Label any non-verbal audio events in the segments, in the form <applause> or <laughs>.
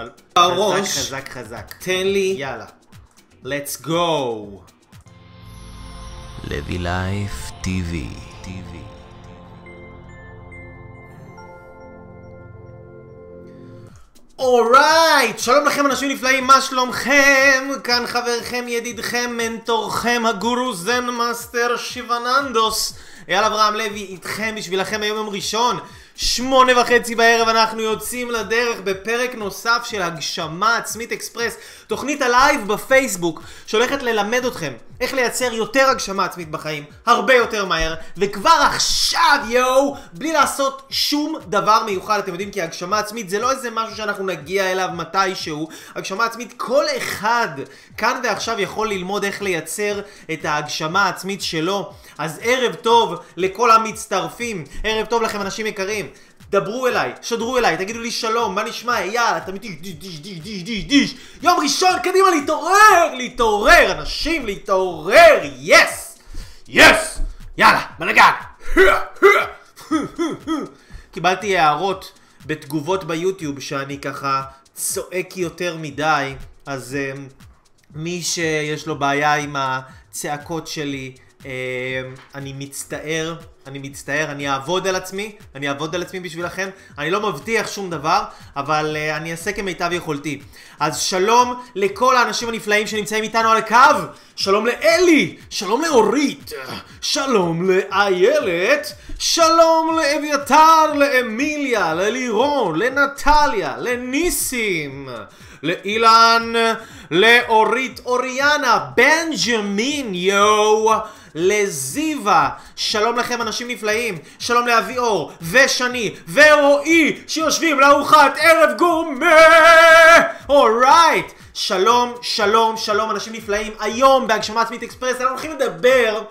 אבל... בראש. חזק, חזק, חזק. תן לי. יאללה. let's go. לוי Life TV. alright! שלום לכם אנשים נפלאים, מה שלומכם? כאן חברכם, ידידכם, מנטורכם, הגורו זן מאסטר שיבננדוס. אייל אברהם לוי איתכם בשבילכם היום יום ראשון, שמונה וחצי בערב אנחנו יוצאים לדרך בפרק נוסף של הגשמה עצמית אקספרס, תוכנית הלייב בפייסבוק שהולכת ללמד אתכם איך לייצר יותר הגשמה עצמית בחיים, הרבה יותר מהר, וכבר עכשיו יואו, בלי לעשות שום דבר מיוחד, אתם יודעים כי הגשמה עצמית זה לא איזה משהו שאנחנו נגיע אליו מתישהו, הגשמה עצמית כל אחד כאן ועכשיו יכול ללמוד איך לייצר את ההגשמה העצמית שלו, אז ערב טוב לכל המצטרפים, ערב טוב לכם אנשים יקרים. דברו אליי, שדרו אליי, תגידו לי שלום, מה נשמע, יאללה, תמיד דיש, דיש, דיש, דיש, דיש, דיש. יום ראשון, קדימה להתעורר, להתעורר, אנשים, להתעורר, יס! יס! יאללה, בלאגן! קיבלתי הערות בתגובות ביוטיוב שאני ככה צועק יותר מדי, אז um, מי שיש לו בעיה עם הצעקות שלי, um, אני מצטער, אני מצטער, אני אעבוד על עצמי, אני אעבוד על עצמי בשבילכם, אני לא מבטיח שום דבר, אבל uh, אני אעשה כמיטב יכולתי. אז שלום לכל האנשים הנפלאים שנמצאים איתנו על הקו, שלום לאלי, שלום לאורית, שלום לאיילת, שלום לאביתר, לאמיליה, ללירון, לנטליה, לניסים. לאילן, לאורית אוריאנה, בנג'מין, יואו, לזיווה, שלום לכם אנשים נפלאים, שלום לאבי אור, ושני, ורועי, שיושבים לארוחת ערב גורמה, alright, שלום, שלום, שלום אנשים נפלאים, היום בהגשמה עצמית אקספרס אנחנו הולכים לדבר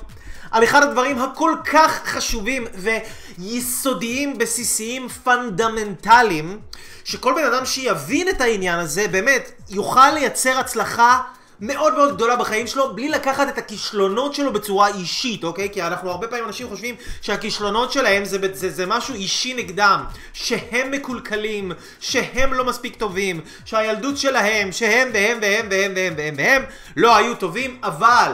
על אחד הדברים הכל כך חשובים ויסודיים, בסיסיים, פונדמנטליים, שכל בן אדם שיבין את העניין הזה, באמת, יוכל לייצר הצלחה מאוד מאוד גדולה בחיים שלו, בלי לקחת את הכישלונות שלו בצורה אישית, אוקיי? כי אנחנו הרבה פעמים אנשים חושבים שהכישלונות שלהם זה, זה, זה משהו אישי נגדם, שהם מקולקלים, שהם לא מספיק טובים, שהילדות שלהם, שהם והם והם והם והם והם והם לא היו טובים, אבל...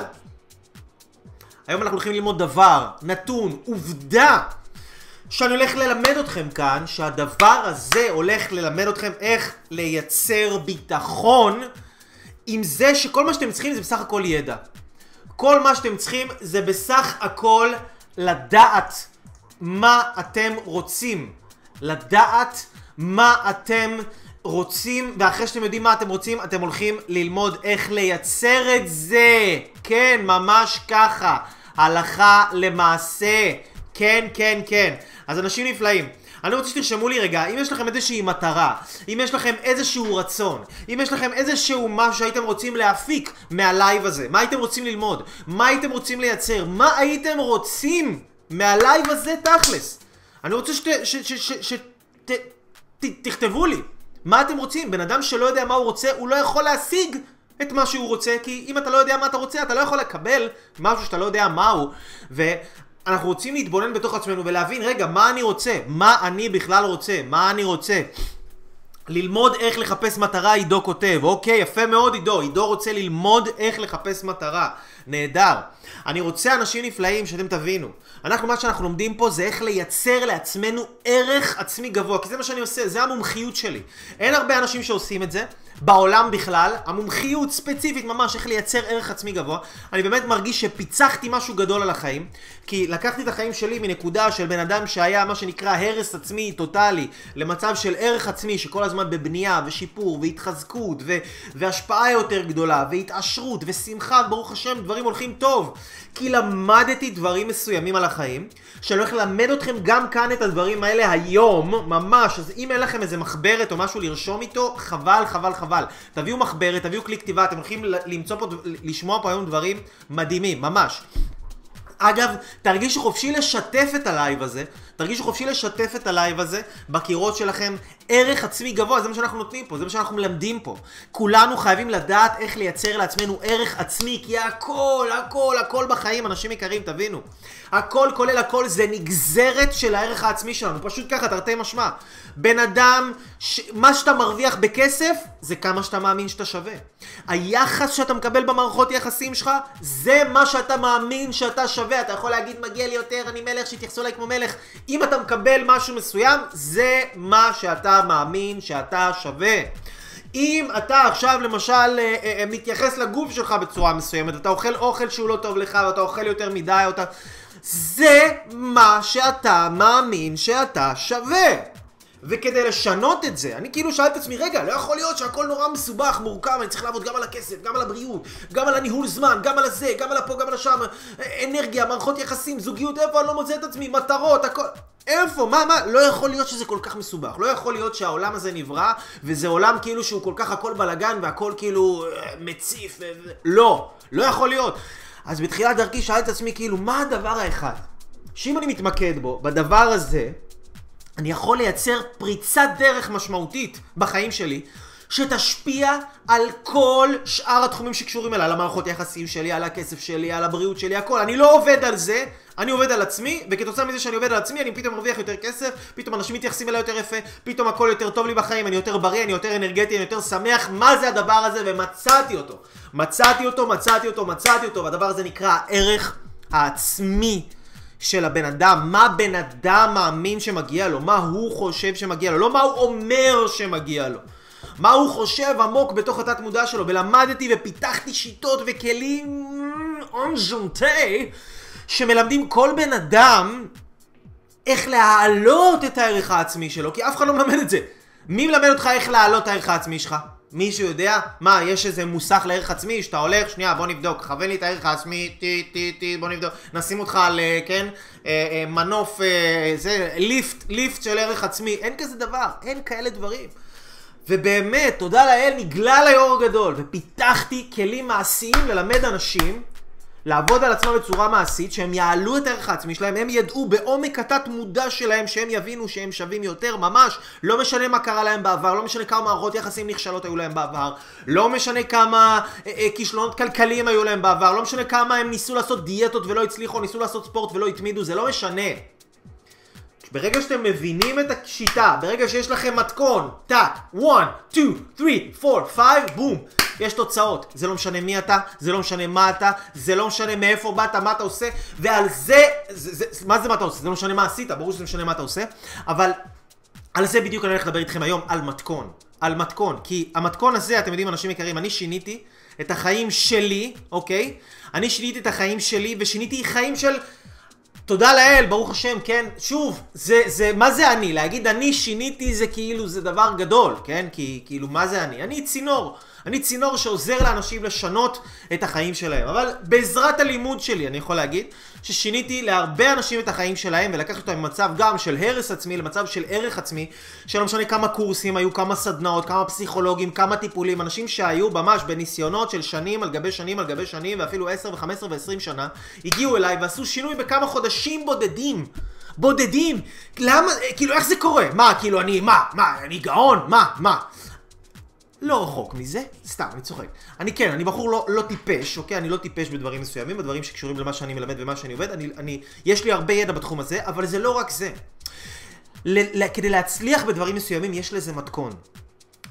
היום אנחנו הולכים ללמוד דבר, נתון, עובדה שאני הולך ללמד אתכם כאן, שהדבר הזה הולך ללמד אתכם איך לייצר ביטחון עם זה שכל מה שאתם צריכים זה בסך הכל ידע. כל מה שאתם צריכים זה בסך הכל לדעת מה אתם רוצים. לדעת מה אתם רוצים, ואחרי שאתם יודעים מה אתם רוצים, אתם הולכים ללמוד איך לייצר את זה. כן, ממש ככה. הלכה למעשה. כן, כן, כן. אז אנשים נפלאים. אני רוצה שתרשמו לי רגע, אם יש לכם איזושהי מטרה, אם יש לכם איזשהו רצון, אם יש לכם איזשהו משהו שהייתם רוצים להפיק מהלייב הזה, מה הייתם רוצים ללמוד, מה הייתם רוצים לייצר, מה הייתם רוצים מהלייב הזה תכלס. אני רוצה שתכתבו לי, מה אתם רוצים? בן אדם שלא יודע מה הוא רוצה, הוא לא יכול להשיג את מה שהוא רוצה, כי אם אתה לא יודע מה אתה רוצה, אתה לא יכול לקבל משהו שאתה לא יודע מהו. אנחנו רוצים להתבונן בתוך עצמנו ולהבין, רגע, מה אני רוצה? מה אני בכלל רוצה? מה אני רוצה? ללמוד איך לחפש מטרה, עידו כותב. אוקיי, יפה מאוד עידו. עידו רוצה ללמוד איך לחפש מטרה. נהדר. אני רוצה אנשים נפלאים שאתם תבינו. אנחנו, מה שאנחנו לומדים פה זה איך לייצר לעצמנו ערך עצמי גבוה. כי זה מה שאני עושה, זה המומחיות שלי. אין הרבה אנשים שעושים את זה. בעולם בכלל, המומחיות ספציפית ממש איך לייצר ערך עצמי גבוה, אני באמת מרגיש שפיצחתי משהו גדול על החיים, כי לקחתי את החיים שלי מנקודה של בן אדם שהיה מה שנקרא הרס עצמי טוטאלי, למצב של ערך עצמי שכל הזמן בבנייה ושיפור והתחזקות ו- והשפעה יותר גדולה והתעשרות ושמחה, ברוך השם דברים הולכים טוב, כי למדתי דברים מסוימים על החיים, שאני הולך ללמד אתכם גם כאן את הדברים האלה היום, ממש, אז אם אין לכם איזה מחברת או משהו לרשום איתו, חבל, חבל, חבל. תביאו מחברת, תביאו כלי כתיבה, אתם הולכים למצוא פה, לשמוע פה היום דברים מדהימים, ממש. אגב, תרגישו חופשי לשתף את הלייב הזה, תרגישו חופשי לשתף את הלייב הזה בקירות שלכם, ערך עצמי גבוה, זה מה שאנחנו נותנים פה, זה מה שאנחנו מלמדים פה. כולנו חייבים לדעת איך לייצר לעצמנו ערך עצמי, כי הכל, הכל, הכל בחיים, אנשים יקרים, תבינו. הכל כולל הכל זה נגזרת של הערך העצמי שלנו, פשוט ככה, תרתי משמע. בן אדם, ש... מה שאתה מרוויח בכסף, זה כמה שאתה מאמין שאתה שווה. היחס שאתה מקבל במערכות יחסים שלך, זה מה שאתה מאמין שאתה שווה. אתה יכול להגיד, מגיע לי יותר, אני מלך, שיתייחסו אליי כמו מלך. אם אתה מקבל משהו מסוים, זה מה שאתה מאמין שאתה שווה. אם אתה עכשיו למשל אה, אה, אה, מתייחס לגוף שלך בצורה מסוימת, אתה אוכל אוכל שהוא לא טוב לך, ואתה אוכל יותר מדי, אתה... זה מה שאתה מאמין שאתה שווה. וכדי לשנות את זה, אני כאילו שאלתי את עצמי, רגע, לא יכול להיות שהכל נורא מסובך, מורכב, אני צריך לעבוד גם על הכסף, גם על הבריאות, גם על הניהול זמן, גם על הזה, גם על הפה, גם על השם, אנרגיה, מערכות יחסים, זוגיות, איפה אני לא מוצא את עצמי, מטרות, הכל... איפה? מה, מה? לא יכול להיות שזה כל כך מסובך. לא יכול להיות שהעולם הזה נברא, וזה עולם כאילו שהוא כל כך הכל בלאגן, והכל כאילו אה, מציף, ו... לא. לא יכול להיות. אז בתחילת דרכי שאלתי את עצמי, כאילו, מה הדבר האחד? שאם אני מתמקד בו, בדבר הזה, אני יכול לייצר פריצת דרך משמעותית בחיים שלי, שתשפיע על כל שאר התחומים שקשורים אליי, על המערכות היחסים שלי, על הכסף שלי, על הבריאות שלי, הכל. אני לא עובד על זה, אני עובד על עצמי, וכתוצאה מזה שאני עובד על עצמי, אני פתאום מרוויח יותר כסף, פתאום אנשים מתייחסים אליי יותר יפה, פתאום הכל יותר טוב לי בחיים, אני יותר בריא, אני יותר אנרגטי, אני יותר שמח, מה זה הדבר הזה? ומצאתי אותו. מצאתי אותו, מצאתי אותו, מצאתי אותו, והדבר הזה נקרא הערך העצמי. של הבן אדם, מה בן אדם מאמין שמגיע לו, מה הוא חושב שמגיע לו, לא מה הוא אומר שמגיע לו. מה הוא חושב עמוק בתוך התת מודע שלו, ולמדתי ופיתחתי שיטות וכלים אונז'ונטה שמלמדים כל בן אדם איך להעלות את הערך העצמי שלו, כי אף אחד לא מלמד את זה. מי מלמד אותך איך להעלות את הערך העצמי שלך? מישהו יודע? מה, יש איזה מוסך לערך עצמי שאתה הולך, שנייה, בוא נבדוק, כוון לי את הערך העצמי, טי, טי, טי, בוא נבדוק, נשים אותך על, אה, כן, אה, אה, מנוף, זה, ליפט, ליפט של ערך עצמי, אין כזה דבר, אין כאלה דברים. ובאמת, תודה לאל, נגלה ליאור הגדול, ופיתחתי כלים מעשיים ללמד אנשים לעבוד על עצמם בצורה מעשית, שהם יעלו את הערך העצמי שלהם, הם ידעו בעומק התת מודע שלהם, שהם יבינו שהם שווים יותר, ממש, לא משנה מה קרה להם בעבר, לא משנה כמה מערכות יחסים נכשלות היו להם בעבר, לא משנה כמה אה, אה, כישלונות כלכליים היו להם בעבר, לא משנה כמה הם ניסו לעשות דיאטות ולא הצליחו, ניסו לעשות ספורט ולא התמידו, זה לא משנה. ברגע שאתם מבינים את השיטה, ברגע שיש לכם מתכון, טאק, 1, 2, 3, 4, 5, בום, יש תוצאות. זה לא משנה מי אתה, זה לא משנה מה אתה, זה לא משנה מאיפה באת, מה אתה עושה, ועל זה, זה, זה מה זה מה אתה עושה? זה לא משנה מה עשית, ברור שזה משנה מה אתה עושה, אבל על זה בדיוק אני הולך לדבר איתכם היום, על מתכון. על מתכון, כי המתכון הזה, אתם יודעים, אנשים יקרים, אני שיניתי את החיים שלי, אוקיי? אני שיניתי את החיים שלי ושיניתי חיים של... תודה לאל, ברוך השם, כן? שוב, זה, זה, מה זה אני? להגיד אני שיניתי זה כאילו, זה דבר גדול, כן? כי, כאילו, מה זה אני? אני צינור. אני צינור שעוזר לאנשים לשנות את החיים שלהם. אבל בעזרת הלימוד שלי, אני יכול להגיד, ששיניתי להרבה אנשים את החיים שלהם, ולקחתי אותם ממצב גם של הרס עצמי למצב של ערך עצמי, שלא משנה כמה קורסים היו, כמה סדנאות, כמה פסיכולוגים, כמה טיפולים, אנשים שהיו ממש בניסיונות של שנים על גבי שנים על גבי שנים, ואפילו 10 ו-15 ו-20 שנה, הגיעו אליי ועשו שינוי בכמה חודשים בודדים. בודדים. למה, כאילו, איך זה קורה? מה, כאילו, אני, מה, מה, אני גאון? מה, מה? לא רחוק מזה, סתם, אני צוחק. אני כן, אני בחור לא, לא טיפש, אוקיי? אני לא טיפש בדברים מסוימים, בדברים שקשורים למה שאני מלמד ומה שאני עובד. אני, אני, יש לי הרבה ידע בתחום הזה, אבל זה לא רק זה. ל, ל, כדי להצליח בדברים מסוימים יש לזה מתכון.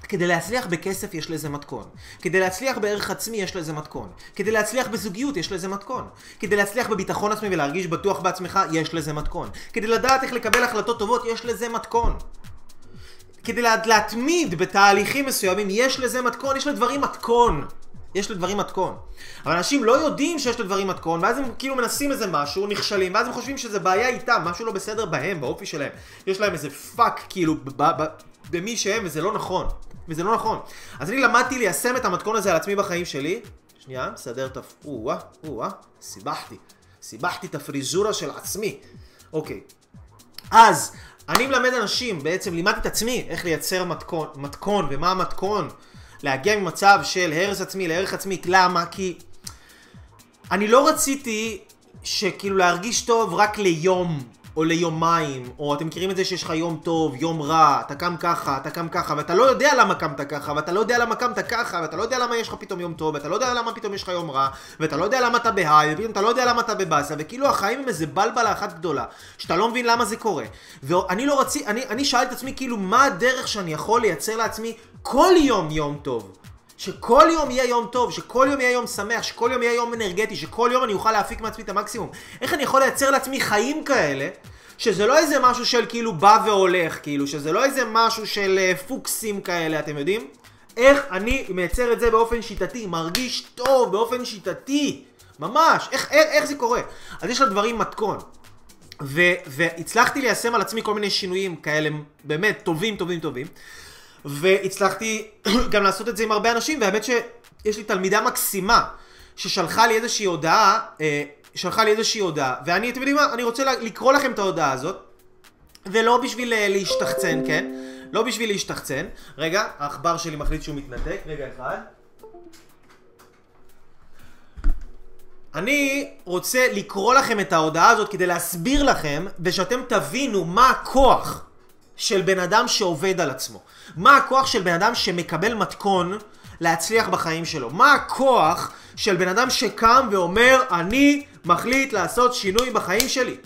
כדי להצליח בכסף יש לזה מתכון. כדי להצליח בערך עצמי יש לזה מתכון. כדי להצליח בזוגיות יש לזה מתכון. כדי להצליח בביטחון עצמי ולהרגיש בטוח בעצמך יש לזה מתכון. כדי לדעת איך לקבל החלטות טובות יש לזה מתכון. כדי לה, להתמיד בתהליכים מסוימים, יש לזה מתכון, יש לדברים מתכון. יש לדברים מתכון. אבל אנשים לא יודעים שיש לדברים מתכון, ואז הם כאילו מנסים איזה משהו, נכשלים, ואז הם חושבים שזה בעיה איתם, משהו לא בסדר בהם, באופי שלהם. יש להם איזה פאק כאילו במי שהם, וזה לא נכון. וזה לא נכון. אז אני למדתי ליישם את המתכון הזה על עצמי בחיים שלי. שנייה, מסדר את ה... או-אה, או-אה, סיבכתי. סיבכתי את הפריזורה של עצמי. אוקיי. אז, אני מלמד אנשים, בעצם לימדתי את עצמי איך לייצר מתכון, מתכון ומה המתכון? להגיע ממצב של הרס עצמי לערך עצמי, למה? כי אני לא רציתי שכאילו להרגיש טוב רק ליום או ליומיים, או אתם מכירים את זה שיש לך יום טוב, יום רע, אתה קם ככה, אתה קם ככה, ואתה לא יודע למה קמת ככה, ואתה לא יודע למה קמת ככה, ואתה לא יודע למה יש לך פתאום יום טוב, ואתה לא יודע למה פתאום יש לך יום רע, ואתה לא יודע למה אתה בהיי, ופתאום אתה לא יודע למה אתה בבאסה, וכאילו החיים הם איזה בלבלה אחת גדולה, שאתה לא מבין למה זה קורה. ואני לא רציתי, אני, אני שאלתי את עצמי כאילו, מה הדרך שאני יכול לייצר לעצמי כל יום יום טוב? שכל יום יהיה יום טוב, שכל יום יהיה יום שמח, שכל יום יהיה יום אנרגטי, שכל יום אני אוכל להפיק מעצמי את המקסימום. איך אני יכול לייצר לעצמי חיים כאלה, שזה לא איזה משהו של כאילו בא והולך, כאילו, שזה לא איזה משהו של uh, פוקסים כאלה, אתם יודעים? איך אני מייצר את זה באופן שיטתי, מרגיש טוב באופן שיטתי, ממש, איך, איך, איך זה קורה? אז יש לדברים מתכון. ו, והצלחתי ליישם על עצמי כל מיני שינויים כאלה באמת טובים, טובים, טובים. והצלחתי <clears throat> גם לעשות את זה עם הרבה אנשים, והאמת שיש לי תלמידה מקסימה ששלחה לי איזושהי הודעה, אה, שלחה לי איזושהי הודעה, ואני, אתם יודעים מה, אני רוצה לקרוא לכם את ההודעה הזאת, ולא בשביל אה, להשתחצן, כן? לא בשביל להשתחצן. רגע, העכבר שלי מחליט שהוא מתנתק, רגע אחד. אני רוצה לקרוא לכם את ההודעה הזאת כדי להסביר לכם, ושאתם תבינו מה הכוח של בן אדם שעובד על עצמו. מה הכוח של בן אדם שמקבל מתכון להצליח בחיים שלו? מה הכוח של בן אדם שקם ואומר, אני מחליט לעשות שינוי בחיים שלי?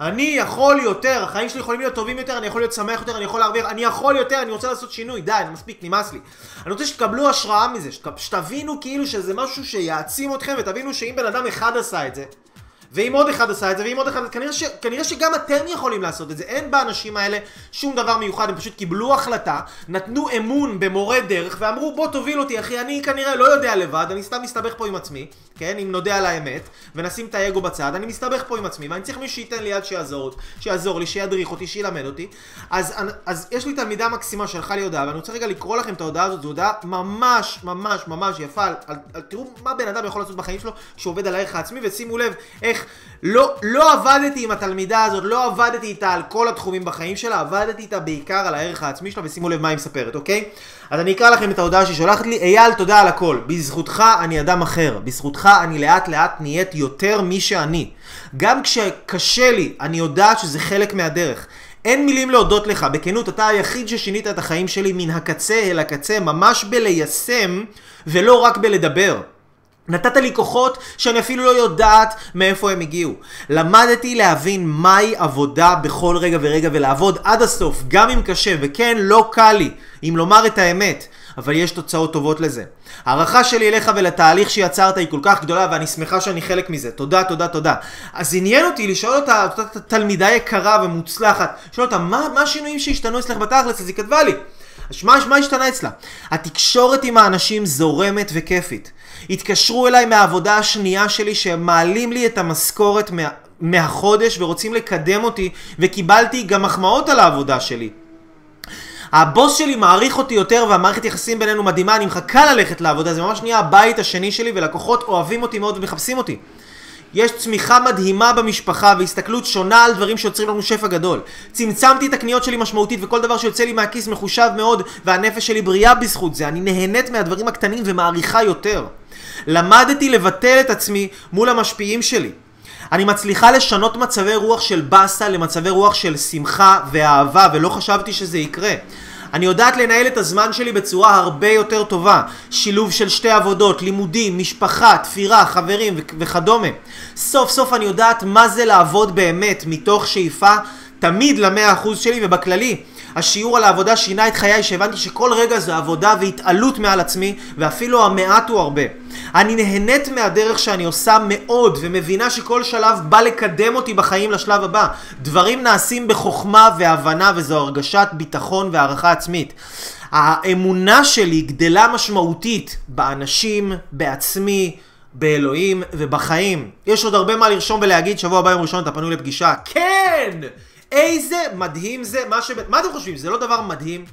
אני יכול יותר, החיים שלי יכולים להיות טובים יותר, אני יכול להיות שמח יותר, אני יכול להרוויח, אני יכול יותר, אני רוצה לעשות שינוי, די, מספיק, נמאס לי. אני רוצה שתקבלו השראה מזה, שתבינו כאילו שזה משהו שיעצים אתכם, ותבינו שאם בן אדם אחד עשה את זה, ואם עוד אחד עשה את זה, ואם עוד אחד, כנראה, ש, כנראה שגם אתם יכולים לעשות את זה. אין באנשים האלה שום דבר מיוחד, הם פשוט קיבלו החלטה, נתנו אמון במורה דרך, ואמרו בוא תוביל אותי אחי, אני כנראה לא יודע לבד, אני סתם מסתבך פה עם עצמי, כן, אם נודה על האמת, ונשים את האגו בצד, אני מסתבך פה עם עצמי, ואני צריך מישהו שייתן לי יד שיעזור, שיעזור לי, שידריך אותי, שילמד אותי. אז, אז יש לי תלמידה מקסימה שלחה לי הודעה, ואני רוצה רגע לקרוא לכם את ההודעה הזאת, זו הודעה ממש ממש ממש יפה, על, על, על, תראו מה בן אדם יכול לעשות בחיים שלו, שהוא עובד על הערך העצמי, ושימו לב איך לא, לא עבדתי עם התלמידה הזאת, לא עבדתי איתה על כל התחומים בחיים שלה, עבדתי איתה בעיקר על הערך העצמי שלה, ושימו לב מה היא מספרת, אוקיי? אז אני אקרא לכם את ההודעה שהיא שולחת לי. אייל, תודה על הכל. בזכותך אני אדם אחר. בזכותך אני לאט לאט נהיית יותר מי שאני. גם כשקשה לי, אני יודעת שזה חלק מהדרך. אין מילים להודות לך, בכנות, אתה היחיד ששינית את החיים שלי מן הקצה אל הקצה, ממש בליישם, ולא רק בלדבר. נתת לי כוחות שאני אפילו לא יודעת מאיפה הם הגיעו. למדתי להבין מהי עבודה בכל רגע ורגע ולעבוד עד הסוף, גם אם קשה, וכן, לא קל לי, אם לומר את האמת, אבל יש תוצאות טובות לזה. הערכה שלי אליך ולתהליך שיצרת היא כל כך גדולה, ואני שמחה שאני חלק מזה. תודה, תודה, תודה. אז עניין אותי לשאול אותה, אותה תלמידה יקרה ומוצלחת, לשאול אותה, מה, מה השינויים שהשתנו אצלך בתכלס? אז היא כתבה לי. אז מה, מה השתנה אצלה? התקשורת עם האנשים זורמת וכיפית. התקשרו אליי מהעבודה השנייה שלי שהם מעלים לי את המשכורת מה, מהחודש ורוצים לקדם אותי וקיבלתי גם מחמאות על העבודה שלי. הבוס שלי מעריך אותי יותר והמערכת יחסים בינינו מדהימה, אני מחכה ללכת לעבודה, זה ממש נהיה הבית השני שלי ולקוחות אוהבים אותי מאוד ומחפשים אותי. יש צמיחה מדהימה במשפחה והסתכלות שונה על דברים שיוצרים לנו שפע גדול. צמצמתי את הקניות שלי משמעותית וכל דבר שיוצא לי מהכיס מחושב מאוד והנפש שלי בריאה בזכות זה. אני נהנית מהדברים הקטנים ומעריכה יותר. למדתי לבטל את עצמי מול המשפיעים שלי. אני מצליחה לשנות מצבי רוח של באסה למצבי רוח של שמחה ואהבה ולא חשבתי שזה יקרה. אני יודעת לנהל את הזמן שלי בצורה הרבה יותר טובה. שילוב של שתי עבודות, לימודים, משפחה, תפירה, חברים וכדומה. סוף סוף אני יודעת מה זה לעבוד באמת, מתוך שאיפה תמיד למאה אחוז שלי ובכללי. השיעור על העבודה שינה את חיי שהבנתי שכל רגע זה עבודה והתעלות מעל עצמי ואפילו המעט הוא הרבה. אני נהנית מהדרך שאני עושה מאוד ומבינה שכל שלב בא לקדם אותי בחיים לשלב הבא. דברים נעשים בחוכמה והבנה וזו הרגשת ביטחון והערכה עצמית. האמונה שלי גדלה משמעותית באנשים, בעצמי, באלוהים ובחיים. יש עוד הרבה מה לרשום ולהגיד, שבוע הבא יום ראשון אתה פנוי לפגישה. כן! איזה מדהים זה, מה ש... מה אתם חושבים? זה לא דבר מדהים?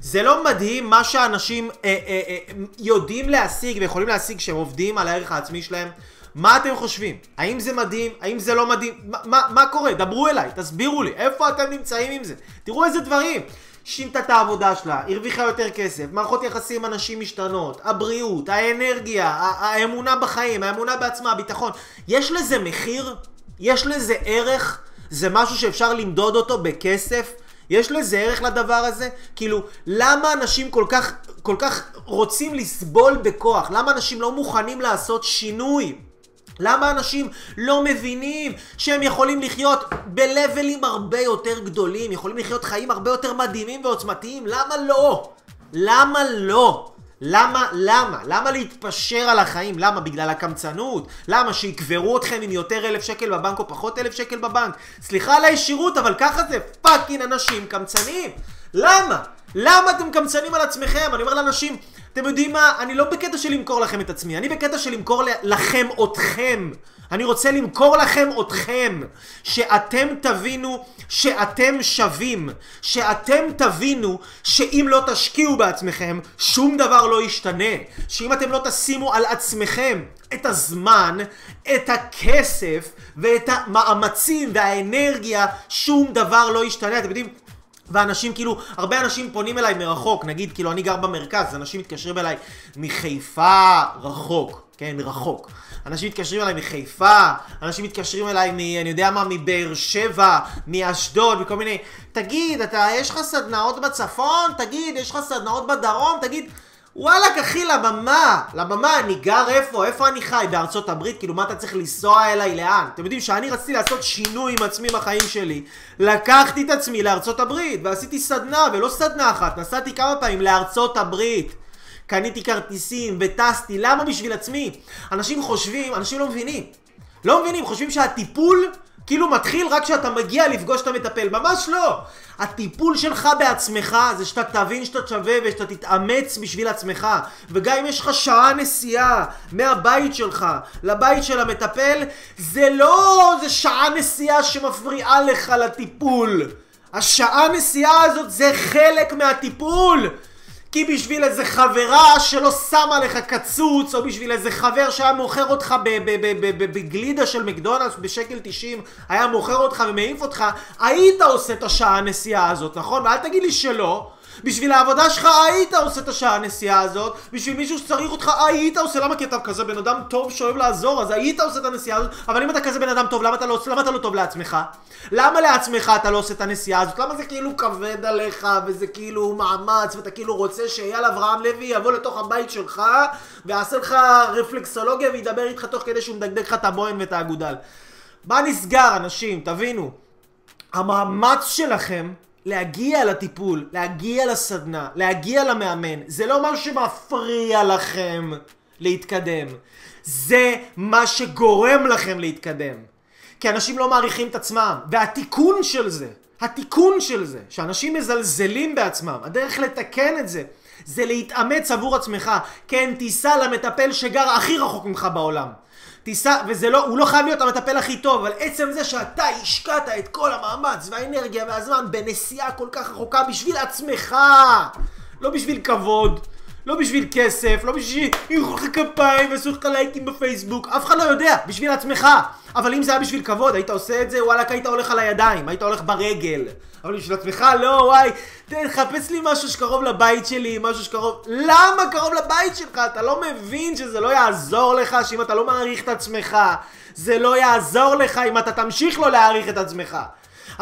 זה לא מדהים מה שאנשים אה, אה, אה, יודעים להשיג ויכולים להשיג כשהם עובדים על הערך העצמי שלהם? מה אתם חושבים? האם זה מדהים? האם זה לא מדהים? מה, מה, מה קורה? דברו אליי, תסבירו לי, איפה אתם נמצאים עם זה? תראו איזה דברים. שינתה את העבודה שלה, הרוויחה יותר כסף, מערכות יחסים עם אנשים משתנות, הבריאות, האנרגיה, האמונה בחיים, האמונה בעצמה, הביטחון. יש לזה מחיר? יש לזה ערך? זה משהו שאפשר למדוד אותו בכסף? יש לזה ערך לדבר הזה? כאילו, למה אנשים כל כך, כל כך רוצים לסבול בכוח? למה אנשים לא מוכנים לעשות שינוי? למה אנשים לא מבינים שהם יכולים לחיות בלבלים הרבה יותר גדולים, יכולים לחיות חיים הרבה יותר מדהימים ועוצמתיים? למה לא? למה לא? למה, למה? למה להתפשר על החיים? למה? בגלל הקמצנות? למה? שיקברו אתכם עם יותר אלף שקל בבנק או פחות אלף שקל בבנק? סליחה על הישירות, אבל ככה זה פאקינג אנשים קמצנים. למה? למה אתם קמצנים על עצמכם? אני אומר לאנשים, אתם יודעים מה? אני לא בקטע של למכור לכם את עצמי, אני בקטע של למכור לכם אתכם. אני רוצה למכור לכם אתכם, שאתם תבינו שאתם שווים, שאתם תבינו שאם לא תשקיעו בעצמכם, שום דבר לא ישתנה, שאם אתם לא תשימו על עצמכם את הזמן, את הכסף ואת המאמצים והאנרגיה, שום דבר לא ישתנה. אתם יודעים, ואנשים כאילו, הרבה אנשים פונים אליי מרחוק, נגיד כאילו אני גר במרכז, אנשים מתקשרים אליי מחיפה רחוק, כן, רחוק. אנשים מתקשרים אליי מחיפה, אנשים מתקשרים אליי מ... אני יודע מה, מבאר שבע, מאשדוד, מכל מיני... תגיד, אתה, יש לך סדנאות בצפון? תגיד, יש לך סדנאות בדרום? תגיד... וואלכ אחי, לבמה, לבמה, אני גר איפה? איפה אני חי? בארצות הברית? כאילו, מה אתה צריך לנסוע אליי? לאן? אתם יודעים שאני רציתי לעשות שינוי עם עצמי בחיים שלי. לקחתי את עצמי לארצות הברית, ועשיתי סדנה, ולא סדנה אחת, נסעתי כמה פעמים לארצות הברית. קניתי כרטיסים וטסתי, למה בשביל עצמי? אנשים חושבים, אנשים לא מבינים. לא מבינים, חושבים שהטיפול כאילו מתחיל רק כשאתה מגיע לפגוש את המטפל, ממש לא! הטיפול שלך בעצמך זה שאתה תבין שאתה שווה ושאתה תתאמץ בשביל עצמך. וגם אם יש לך שעה נסיעה מהבית שלך לבית של המטפל זה לא זה שעה נסיעה שמפריעה לך לטיפול. השעה נסיעה הזאת זה חלק מהטיפול כי בשביל איזה חברה שלא שמה לך קצוץ, או בשביל איזה חבר שהיה מוכר אותך בגלידה של מקדונלדס בשקל 90, היה מוכר אותך ומעיף אותך, היית עושה את השעה הנסיעה הזאת, נכון? ואל תגיד לי שלא. בשביל העבודה שלך היית עושה את השעה הנסיעה הזאת, בשביל מישהו שצריך אותך היית עושה, למה כי אתה כזה בן אדם טוב שאוהב לעזור, אז היית עושה את הנסיעה הזאת, אבל אם אתה כזה בן אדם טוב, למה אתה לא, למה אתה לא טוב לעצמך? למה לעצמך אתה לא עושה את הנסיעה הזאת? למה זה כאילו כבד עליך, וזה כאילו מאמץ, ואתה כאילו רוצה שאייל אברהם לוי יבוא לתוך הבית שלך, ויעשה לך רפלקסולוגיה וידבר איתך תוך כדי שהוא מדגדג לך את הבוהן ואת האגודל. מה נסגר, אנשים? תבינו. המאמץ שלכם להגיע לטיפול, להגיע לסדנה, להגיע למאמן, זה לא מה שמפריע לכם להתקדם. זה מה שגורם לכם להתקדם. כי אנשים לא מעריכים את עצמם, והתיקון של זה, התיקון של זה, שאנשים מזלזלים בעצמם, הדרך לתקן את זה, זה להתאמץ עבור עצמך. כן, תיסע למטפל שגר הכי רחוק ממך בעולם. תיסע, וזה לא, הוא לא חייב להיות המטפל הכי טוב, אבל עצם זה שאתה השקעת את כל המאמץ והאנרגיה והזמן בנסיעה כל כך רחוקה בשביל עצמך, לא בשביל כבוד, לא בשביל כסף, לא בשביל ימחאו לך כפיים ועשו לך לייקים בפייסבוק, אף אחד לא יודע, בשביל עצמך. אבל אם זה היה בשביל כבוד, היית עושה את זה, וואלכ, היית הולך על הידיים, היית הולך ברגל. אבל בשביל עצמך, לא, וואי, תחפש לי משהו שקרוב לבית שלי, משהו שקרוב... למה קרוב לבית שלך? אתה לא מבין שזה לא יעזור לך, שאם אתה לא מעריך את עצמך, זה לא יעזור לך אם אתה תמשיך לא להעריך את עצמך.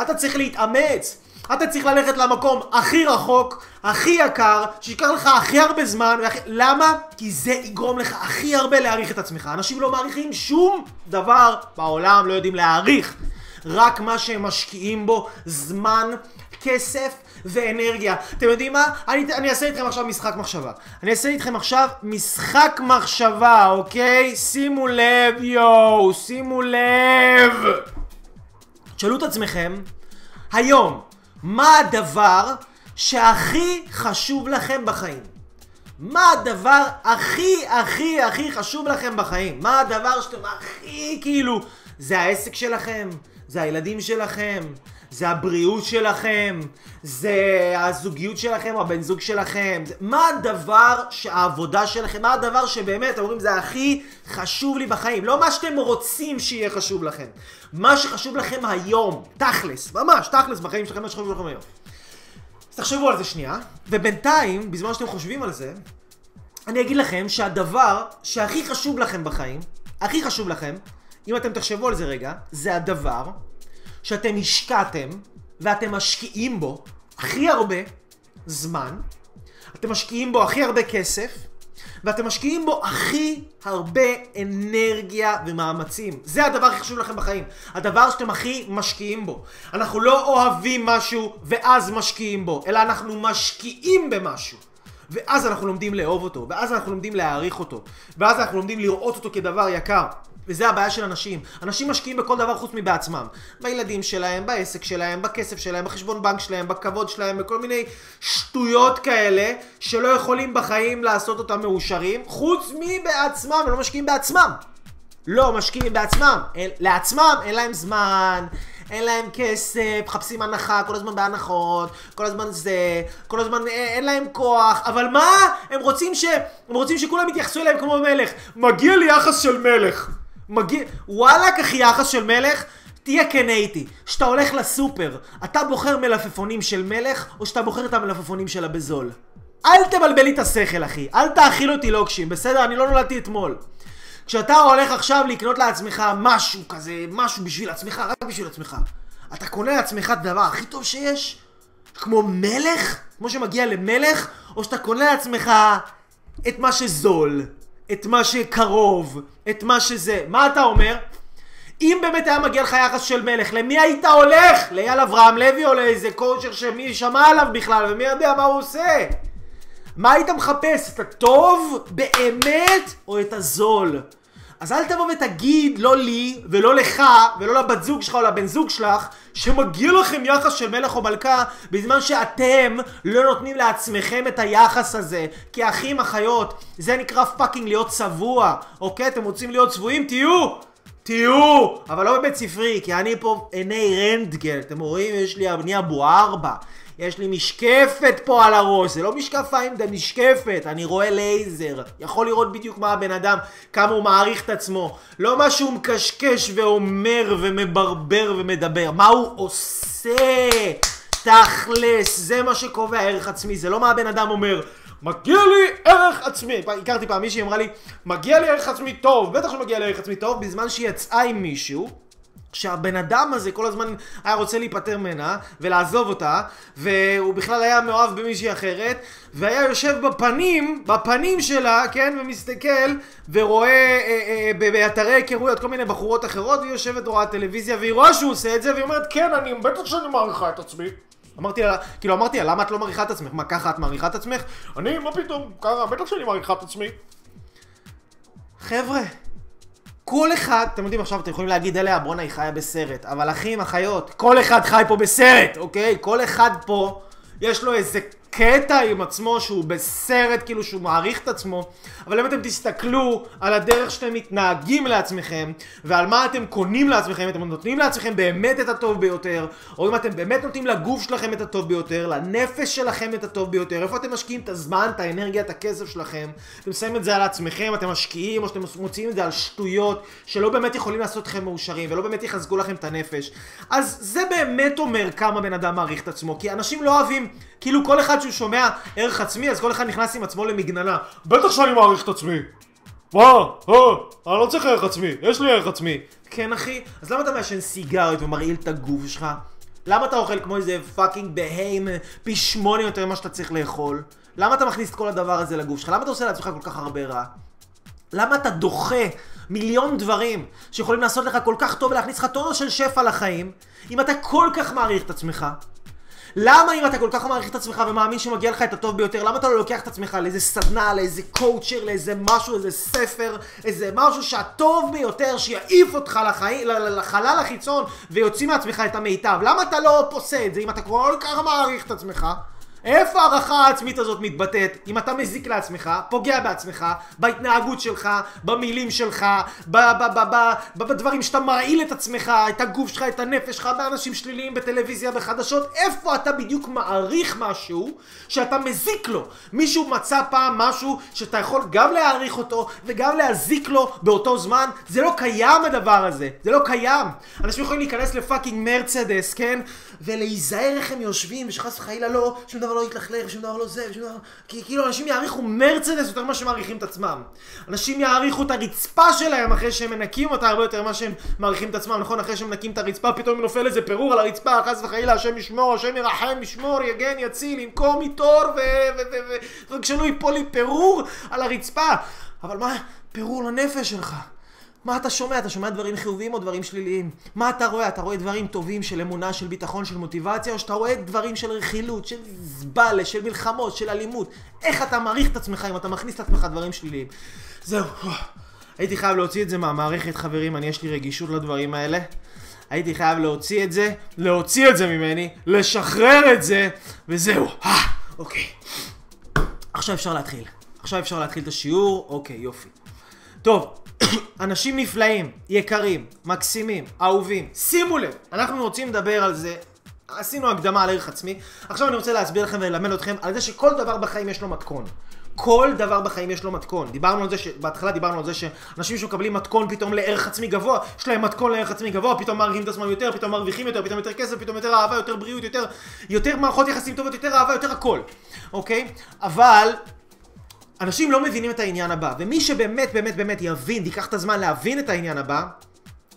אתה צריך להתאמץ. אתה צריך ללכת למקום הכי רחוק, הכי יקר, שיקר לך הכי הרבה זמן, והכי... למה? כי זה יגרום לך הכי הרבה להעריך את עצמך. אנשים לא מעריכים שום דבר בעולם, לא יודעים להעריך. רק מה שהם משקיעים בו, זמן, כסף ואנרגיה. אתם יודעים מה? אני, אני אעשה איתכם עכשיו משחק מחשבה. אני אעשה איתכם עכשיו משחק מחשבה, אוקיי? שימו לב, יואו, שימו לב. תשאלו את עצמכם, היום, מה הדבר שהכי חשוב לכם בחיים? מה הדבר הכי הכי הכי חשוב לכם בחיים? מה הדבר שאתם הכי כאילו... זה העסק שלכם? זה הילדים שלכם? זה הבריאות שלכם? זה הזוגיות שלכם הבן זוג שלכם? זה... מה הדבר שהעבודה שלכם? מה הדבר שבאמת, אתם אומרים, זה הכי חשוב לי בחיים? לא מה שאתם רוצים שיהיה חשוב לכם. מה שחשוב לכם היום, תכלס, ממש, תכלס בחיים שלכם, מה שחשוב לכם היום. אז תחשבו על זה שנייה, ובינתיים, בזמן שאתם חושבים על זה, אני אגיד לכם שהדבר שהכי חשוב לכם בחיים, הכי חשוב לכם, אם אתם תחשבו על זה רגע, זה הדבר שאתם השקעתם ואתם משקיעים בו הכי הרבה זמן, אתם משקיעים בו הכי הרבה כסף, ואתם משקיעים בו הכי הרבה אנרגיה ומאמצים. זה הדבר הכי חשוב לכם בחיים. הדבר שאתם הכי משקיעים בו. אנחנו לא אוהבים משהו ואז משקיעים בו, אלא אנחנו משקיעים במשהו. ואז אנחנו לומדים לאהוב אותו, ואז אנחנו לומדים להעריך אותו, ואז אנחנו לומדים לראות אותו כדבר יקר. וזה הבעיה של אנשים. אנשים משקיעים בכל דבר חוץ מבעצמם. בילדים שלהם, בעסק שלהם, בכסף שלהם, בחשבון בנק שלהם, בכבוד שלהם, בכל מיני שטויות כאלה, שלא יכולים בחיים לעשות אותם מאושרים, חוץ מבעצמם, הם לא משקיעים בעצמם. לא משקיעים בעצמם, אל, לעצמם אין להם זמן, אין להם כסף, מחפשים הנחה, כל הזמן בהנחות, כל הזמן זה, כל הזמן אין, אין להם כוח, אבל מה? הם רוצים ש... הם רוצים שכולם יתייחסו אליהם כמו מלך. מגיע לי יחס של מלך. מגיע... וואלכ אחי יחס של מלך? תהיה כן איתי, כשאתה הולך לסופר, אתה בוחר מלפפונים של מלך, או שאתה בוחר את המלפפונים שלה בזול? אל תבלבל לי את השכל אחי, אל תאכיל אותי לוקשים, בסדר? אני לא נולדתי אתמול. כשאתה הולך עכשיו לקנות לעצמך משהו כזה, משהו בשביל עצמך, רק בשביל עצמך. אתה קונה לעצמך את הדבר הכי טוב שיש? כמו מלך? כמו שמגיע למלך? או שאתה קונה לעצמך את מה שזול, את מה שקרוב, את מה שזה. מה אתה אומר? אם באמת היה מגיע לך יחס של מלך, למי היית הולך? לאייל אברהם לוי או לאיזה קואוצ'ר שמי שמע עליו בכלל ומי יודע מה הוא עושה? מה היית מחפש? את הטוב באמת או את הזול? אז אל תבוא ותגיד לא לי ולא לך ולא לבת זוג שלך או לבן זוג שלך שמגיע לכם יחס של מלך או מלכה בזמן שאתם לא נותנים לעצמכם את היחס הזה. כי אחים אחיות זה נקרא fucking להיות צבוע אוקיי? אתם רוצים להיות צבועים? תהיו! תהיו! אבל לא בבית ספרי כי אני פה עיני רנטגן. אתם רואים? יש לי אני אבו ארבע יש לי משקפת פה על הראש, זה לא משקפיים, זה משקפת, אני רואה לייזר, יכול לראות בדיוק מה הבן אדם, כמה הוא מעריך את עצמו, לא מה שהוא מקשקש ואומר ומברבר ומדבר, מה הוא עושה, תכלס, זה מה שקובע ערך עצמי, זה לא מה הבן אדם אומר. מגיע לי ערך עצמי, הכרתי פעם מישהי אמרה לי מגיע לי ערך עצמי טוב, בטח שמגיע לי ערך עצמי טוב בזמן שהיא יצאה עם מישהו שהבן אדם הזה כל הזמן היה רוצה להיפטר ממנה ולעזוב אותה והוא בכלל היה מאוהב במישהי אחרת והיה יושב בפנים, בפנים שלה, כן, ומסתכל ורואה אה, אה, באתרי היכרויות כל מיני בחורות אחרות והיא יושבת ורואה טלוויזיה והיא רואה שהוא עושה את זה והיא אומרת כן, אני בטח שאני מעריכה את עצמי אמרתי לה, כאילו אמרתי לה, למה את לא מעריכה את עצמך? מה, ככה את מעריכה את עצמך? אני, מה פתאום, ככה, בטח שאני מעריכה את עצמי חבר'ה כל אחד, אתם יודעים עכשיו, אתם יכולים להגיד עליה, בואנה היא חיה בסרט, אבל אחים, אחיות, כל אחד חי פה בסרט, אוקיי? כל אחד פה, יש לו איזה קטע עם עצמו שהוא בסרט, כאילו שהוא מעריך את עצמו, אבל אם אתם תסתכלו על הדרך שאתם מתנהגים לעצמכם, ועל מה אתם קונים לעצמכם, אתם נותנים לעצמכם באמת את הטוב ביותר, או אם אתם באמת נותנים לגוף שלכם את הטוב ביותר, לנפש שלכם את הטוב ביותר, איפה אתם משקיעים את הזמן, את האנרגיה, את הכסף שלכם, אתם שמים את זה על עצמכם, אתם משקיעים, או שאתם מוציאים את זה על שטויות, שלא באמת יכולים לעשות אתכם מאושרים, ולא באמת יחזקו לכם את הנפש. אז זה באמת אומר כמה בן אדם מעריך את עצמו, כי אנשים לא אוהבים, כאילו כל אחד שהוא שומע ערך עצמי, אז כל אחד נכנס עם עצמו למגננה. בטח שאני מעריך את עצמי. מה? אה, אני לא צריך ערך עצמי, יש לי ערך עצמי. כן אחי? אז למה אתה מעשן סיגריות ומרעיל את הגוף שלך? למה אתה אוכל כמו איזה פאקינג בהיים פי שמונה יותר ממה שאתה צריך לאכול? למה אתה מכניס את כל הדבר הזה לגוף שלך? למה אתה עושה לעצמך כל כך הרבה רע? למה אתה דוחה מיליון דברים שיכולים לעשות לך כל כך טוב ולהכניס לך טונו של שפע לחיים אם אתה כל כך מעריך את עצמך? למה אם אתה כל כך מעריך את עצמך ומאמין שמגיע לך את הטוב ביותר, למה אתה לא לוקח את עצמך לאיזה סדנה, לאיזה קואוצ'ר, לאיזה משהו, איזה ספר, איזה משהו שהטוב ביותר, שיעיף אותך לחיים, לחלל החיצון ויוציא מעצמך את המיטב? למה אתה לא עושה את זה אם אתה כל כך מעריך את עצמך? איפה הערכה העצמית הזאת מתבטאת? אם אתה מזיק לעצמך, פוגע בעצמך, בהתנהגות שלך, במילים שלך, בדברים שאתה מרעיל את עצמך, את הגוף שלך, את הנפש שלך, באנשים שליליים בטלוויזיה, בחדשות, איפה אתה בדיוק מעריך משהו שאתה מזיק לו? מישהו מצא פעם משהו שאתה יכול גם להעריך אותו וגם להזיק לו באותו זמן? זה לא קיים הדבר הזה, זה לא קיים. אנשים יכולים להיכנס לפאקינג מרצדס, כן? ולהיזהר איך הם יושבים, ושחס וחלילה לא, שום דבר לא יתלכלך, ושום דבר לא זה, ושום דבר... כי כאילו אנשים יעריכו מרצדס יותר ממה שהם מעריכים את עצמם. אנשים יעריכו את הרצפה שלהם אחרי שהם מנקים אותה הרבה יותר ממה שהם מעריכים את עצמם, נכון? אחרי שהם מנקים את הרצפה, פתאום נופל איזה פירור על הרצפה, חס וחלילה, השם ישמור, השם ירחם, ישמור, יגן, יציל, ינקום, יטור, ו... ו... ו... ו... רק שלא ייפול לי פירור על הרצפה. אבל מה, פירור לנפש שלך. מה אתה שומע? אתה שומע דברים חיוביים או דברים שליליים? מה אתה רואה? אתה רואה דברים טובים של אמונה, של ביטחון, של מוטיבציה, או שאתה רואה דברים של רכילות, של זבלה, של מלחמות, של אלימות? איך אתה מעריך את עצמך אם אתה מכניס לעצמך דברים שליליים? זהו. הייתי חייב להוציא את זה מהמערכת, חברים, אני יש לי רגישות לדברים האלה. הייתי חייב להוציא את זה, להוציא את זה ממני, לשחרר את זה, וזהו. אה, אוקיי. עכשיו אפשר להתחיל. עכשיו אפשר להתחיל את השיעור, אוקיי, יופי. טוב, אנשים נפלאים, יקרים, מקסימים, אהובים. שימו לב, אנחנו רוצים לדבר על זה. עשינו הקדמה על ערך עצמי. עכשיו אני רוצה להסביר לכם וללמד אתכם על זה שכל דבר בחיים יש לו מתכון. כל דבר בחיים יש לו מתכון. דיברנו על זה, ש... בהתחלה דיברנו על זה שאנשים שמקבלים מתכון פתאום לערך עצמי גבוה, יש להם מתכון לערך עצמי גבוה, פתאום מעריכים את עצמם יותר, פתאום מרוויחים יותר, פתאום יותר כסף, פתאום יותר אהבה, יותר בריאות, יותר, יותר מערכות יחסים טובות, יותר אהבה, יותר הכל. אוקיי? אבל אנשים לא מבינים את העניין הבא, ומי שבאמת באמת באמת יבין, ייקח את הזמן להבין את העניין הבא,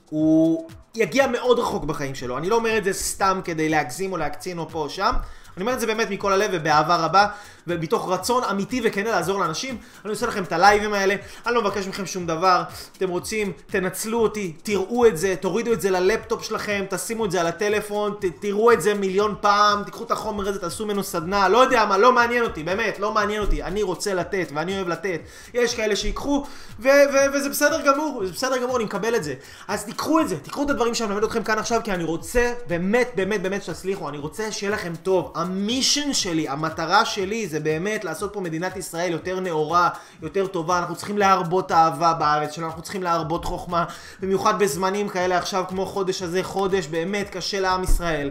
הוא יגיע מאוד רחוק בחיים שלו. אני לא אומר את זה סתם כדי להגזים או להקצין או פה או שם, אני אומר את זה באמת מכל הלב ובאהבה רבה, ומתוך רצון אמיתי וכן לעזור לאנשים. אני עושה לכם את הלייבים האלה, אני לא מבקש מכם שום דבר. אתם רוצים, תנצלו אותי, תראו את זה, תורידו את זה ללפטופ שלכם, תשימו את זה על הטלפון, ת, תראו את זה מיליון פעם, תיקחו את החומר הזה, תעשו ממנו סדנה, לא יודע מה, לא מעניין אותי, באמת, לא מעניין אותי. אני רוצה לתת, ואני אוהב לתת. יש כאלה שיקחו, ו- ו- וזה בסדר גמור, זה בסדר גמור, אני מקבל את זה. אז תיקחו את זה, תיקחו את הדברים שאני מלמד אתכם כאן עכשיו, כי אני רוצה, באמת, באמת, באמת שתצליחו, אני רוצה שיהיה לכם טוב. המישן שלי, המטרה שלי זה באמת לעשות פה מדינת ישראל יותר נאורה, יותר טובה, אנחנו צריכים להרבות אהבה בארץ שלנו, אנחנו צריכים להרבות חוכמה, במיוחד בזמנים כאלה עכשיו כמו חודש הזה, חודש באמת קשה לעם ישראל.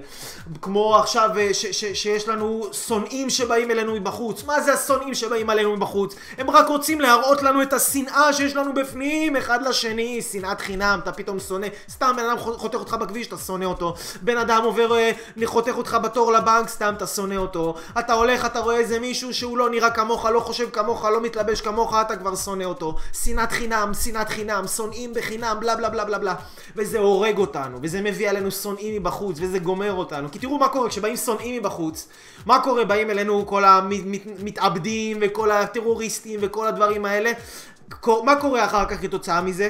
כמו עכשיו אה, ש- ש- שיש לנו שונאים שבאים אלינו מבחוץ. מה זה השונאים שבאים אלינו מבחוץ? הם רק רוצים להראות לנו את השנאה שיש לנו בפנים אחד לשני, שנאת חינם, אתה פתאום שונא, סתם בן אדם חותך אותך בכביש, אתה שונא אותו, בן אדם עובר, אה, חותך אותך בתור לבנק, סתם אתה שונא אותו, אתה הולך, אתה רואה איזה מישהו שהוא לא נראה כמוך, לא חושב כמוך, לא מתלבש כמוך, אתה כבר שונא אותו. שנאת חינם, שנאת חינם, שונאים בחינם, בלה בלה בלה בלה בלה. וזה הורג אותנו, וזה מביא עלינו שונאים מבחוץ, וזה גומר אותנו. כי תראו מה קורה כשבאים שונאים מבחוץ. מה קורה? באים אלינו כל המתאבדים, וכל הטרוריסטים, וכל הדברים האלה. מה קורה אחר כך כתוצאה מזה?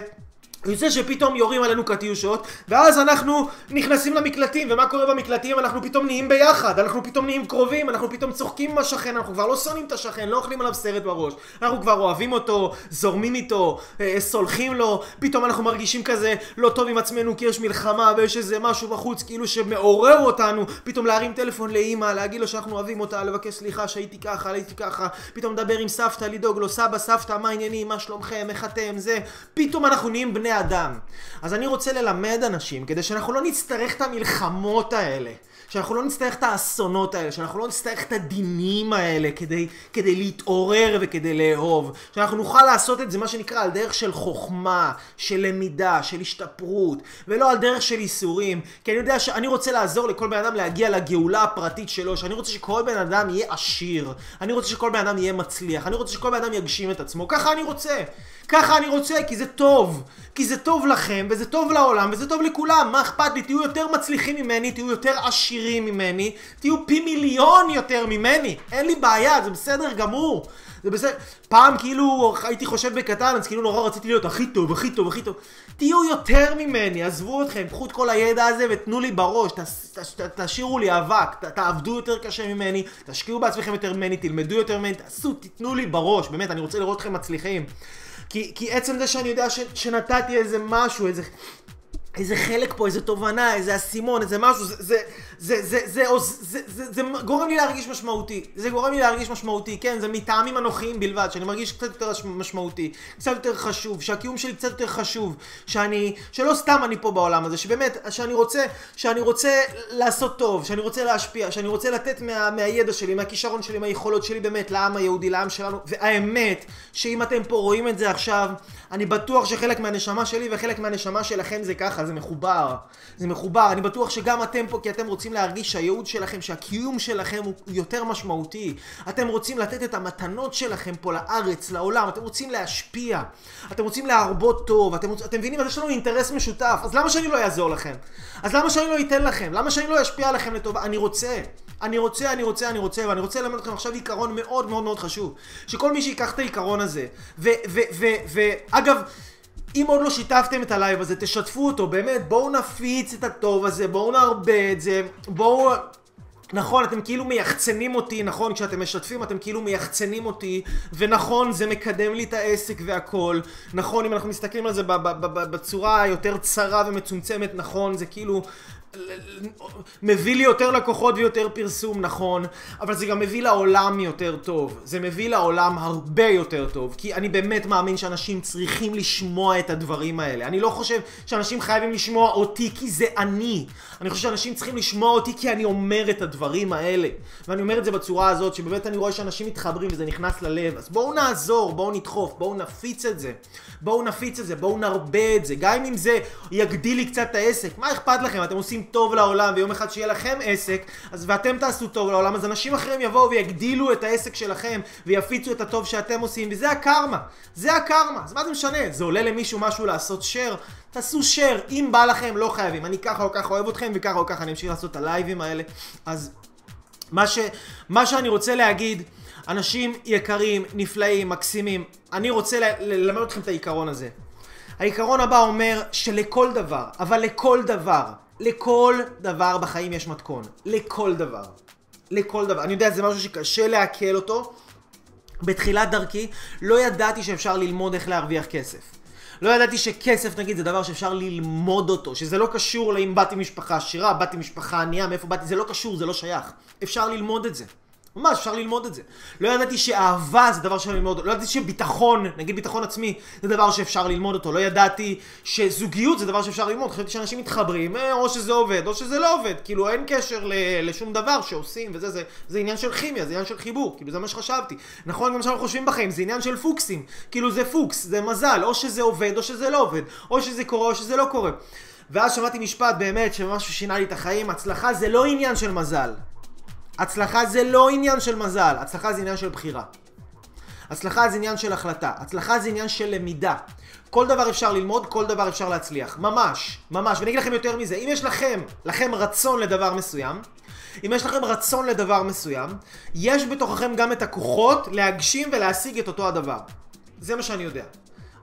יוצא שפתאום יורים עלינו קטיושות, ואז אנחנו נכנסים למקלטים, ומה קורה במקלטים? אנחנו פתאום נהיים ביחד, אנחנו פתאום נהיים קרובים, אנחנו פתאום צוחקים עם השכן, אנחנו כבר לא שונאים את השכן, לא אוכלים עליו סרט בראש, אנחנו כבר אוהבים אותו, זורמים איתו, אה, סולחים לו, פתאום אנחנו מרגישים כזה לא טוב עם עצמנו כי יש מלחמה ויש איזה משהו בחוץ כאילו שמעורר אותנו, פתאום להרים טלפון לאימא, להגיד לו שאנחנו אוהבים אותה, לבקש סליחה שהייתי ככה, הייתי ככה, פתאום לדבר עם סבתא, לדאוג לו, סבא, סבתא, מה העניינים, מה שלומכם, זה, אדם. אז אני רוצה ללמד אנשים, כדי שאנחנו לא נצטרך את המלחמות האלה. שאנחנו לא נצטרך את האסונות האלה, שאנחנו לא נצטרך את הדינים האלה כדי, כדי להתעורר וכדי לאהוב. שאנחנו נוכל לעשות את זה, מה שנקרא, על דרך של חוכמה, של למידה, של השתפרות, ולא על דרך של ייסורים. כי אני יודע שאני רוצה לעזור לכל בן אדם להגיע לגאולה הפרטית שלו, שאני רוצה שכל בן אדם יהיה עשיר, אני רוצה שכל בן אדם יהיה מצליח, אני רוצה שכל בן אדם יגשים את עצמו, ככה אני רוצה. ככה אני רוצה, כי זה טוב. כי זה טוב לכם, וזה טוב לעולם, וזה טוב לכולם. מה אכפת לי? תהיו יותר מצליחים ממני, תהיו יותר עשירים ממני, תהיו פי מיליון יותר ממני. אין לי בעיה, זה בסדר גמור. זה בסדר. פעם כאילו הייתי חושב בקטן, אז כאילו נורא רציתי להיות הכי טוב, הכי טוב, הכי טוב. תהיו יותר ממני, עזבו אתכם, קחו את כל הידע הזה ותנו לי בראש, תשאירו לי אבק, תעבדו יותר קשה ממני, תשקיעו בעצמכם יותר ממני, תלמדו יותר ממני, תעשו, תיתנו לי בראש, באמת, אני רוצה לראות אתכם מצליחים. כי, כי עצם זה שאני יודע ש, שנתתי איזה משהו, איזה... איזה חלק פה, איזה תובנה, איזה אסימון, איזה משהו, זה, זה, זה, זה, זה, זה, זה, זה, זה גורם לי להרגיש משמעותי. זה גורם לי להרגיש משמעותי, כן, זה מטעמים אנוכיים בלבד, שאני מרגיש קצת יותר משמעותי, קצת יותר חשוב, שהקיום שלי קצת יותר חשוב, שאני, שלא סתם אני פה בעולם הזה, שבאמת, שאני רוצה, שאני רוצה לעשות טוב, שאני רוצה להשפיע, שאני רוצה לתת מה, מהידע שלי, מהכישרון שלי, מהיכולות שלי באמת לעם היהודי, לעם שלנו, והאמת, שאם אתם פה רואים את זה עכשיו, אני בטוח שחלק מהנשמה שלי וחלק מהנשמה שלכם זה ככה. זה מחובר. זה מחובר, אני בטוח שגם אתם פה, כי אתם רוצים להרגיש שהייעוד שלכם, שהקיום שלכם הוא יותר משמעותי. אתם רוצים לתת את המתנות שלכם פה לארץ, לעולם, אתם רוצים להשפיע. אתם רוצים להרבות טוב, אתם, רוצ... אתם מבינים? אז יש לנו אינטרס משותף, אז למה שאני לא אעזור לכם? אז למה שאני לא אתן לכם? למה שאני לא אשפיע עליכם לטובה? אני רוצה. אני רוצה, אני רוצה, אני רוצה, ואני רוצה ללמד אתכם עכשיו עיקרון מאוד מאוד מאוד חשוב. שכל מי שיקח את העיקרון הזה, ואגב, אם עוד לא שיתפתם את הלייב הזה, תשתפו אותו, באמת, בואו נפיץ את הטוב הזה, בואו נרבה את זה, בואו... נכון, אתם כאילו מייחצנים אותי, נכון, כשאתם משתפים אתם כאילו מייחצנים אותי, ונכון, זה מקדם לי את העסק והכל, נכון, אם אנחנו מסתכלים על זה בצורה היותר צרה ומצומצמת, נכון, זה כאילו מביא לי יותר לקוחות ויותר פרסום, נכון, אבל זה גם מביא לעולם יותר טוב. זה מביא לעולם הרבה יותר טוב, כי אני באמת מאמין שאנשים צריכים לשמוע את הדברים האלה. אני לא חושב שאנשים חייבים לשמוע אותי כי זה אני. אני חושב שאנשים צריכים לשמוע אותי כי אני אומר את הדברים האלה. ואני אומר את זה בצורה הזאת, שבאמת אני רואה שאנשים מתחברים וזה נכנס ללב. אז בואו נעזור, בואו נדחוף, בואו נפיץ את זה. בואו נפיץ את זה, בואו נרבה את זה. גם אם זה יגדיל לי קצת את העסק, מה אכפת לכם? אתם עושים טוב לעולם, ויום אחד שיהיה לכם עסק, אז ואתם תעשו טוב לעולם, אז אנשים אחרים יבואו ויגדילו את העסק שלכם, ויפיצו את הטוב שאתם עושים, וזה הקרמה. זה הקרמה. אז מה זה משנה? זה עולה למישהו משהו לעשות share? תעשו share. אם בא לכם, לא חייבים. אני ככה או ככה אוהב אתכם, וככה או ככה אני אמשיך לעשות את הלייבים האלה. אז מה, ש... מה שאני רוצה להגיד... אנשים יקרים, נפלאים, מקסימים. אני רוצה ללמד אתכם את העיקרון הזה. העיקרון הבא אומר שלכל דבר, אבל לכל דבר, לכל דבר בחיים יש מתכון. לכל דבר. לכל דבר. אני יודע, זה משהו שקשה לעכל אותו. בתחילת דרכי לא ידעתי שאפשר ללמוד איך להרוויח כסף. לא ידעתי שכסף נגיד זה דבר שאפשר ללמוד אותו, שזה לא קשור לאם באתי משפחה עשירה, באתי משפחה ענייה, מאיפה באתי, זה לא קשור, זה לא שייך. אפשר ללמוד את זה. ממש, אפשר ללמוד את זה. לא ידעתי שאהבה זה דבר שאפשר ללמוד, לא ידעתי שביטחון, נגיד ביטחון עצמי, זה דבר שאפשר ללמוד אותו. לא ידעתי שזוגיות זה דבר שאפשר ללמוד. חשבתי שאנשים מתחברים, אה, או שזה עובד, או שזה לא עובד. כאילו אין קשר לשום דבר שעושים, וזה זה, זה עניין של כימיה, זה עניין של חיבור. כאילו זה מה שחשבתי. נכון, גם שאנחנו חושבים בחיים, זה עניין של פוקסים. כאילו זה פוקס, זה מזל, או שזה עובד, או שזה לא עובד. או שזה קורה, או שזה לא קורה. ואז שמעתי משפט באמת שמשהו שינה לי את החיים, הצלחה זה לא עניין של מזל. הצלחה זה לא עניין של מזל, הצלחה זה עניין של בחירה. הצלחה זה עניין של החלטה, הצלחה זה עניין של למידה. כל דבר אפשר ללמוד, כל דבר אפשר להצליח. ממש, ממש. ואני אגיד לכם יותר מזה, אם יש לכם, לכם רצון לדבר מסוים, אם יש לכם רצון לדבר מסוים, יש בתוככם גם את הכוחות להגשים ולהשיג את אותו הדבר. זה מה שאני יודע.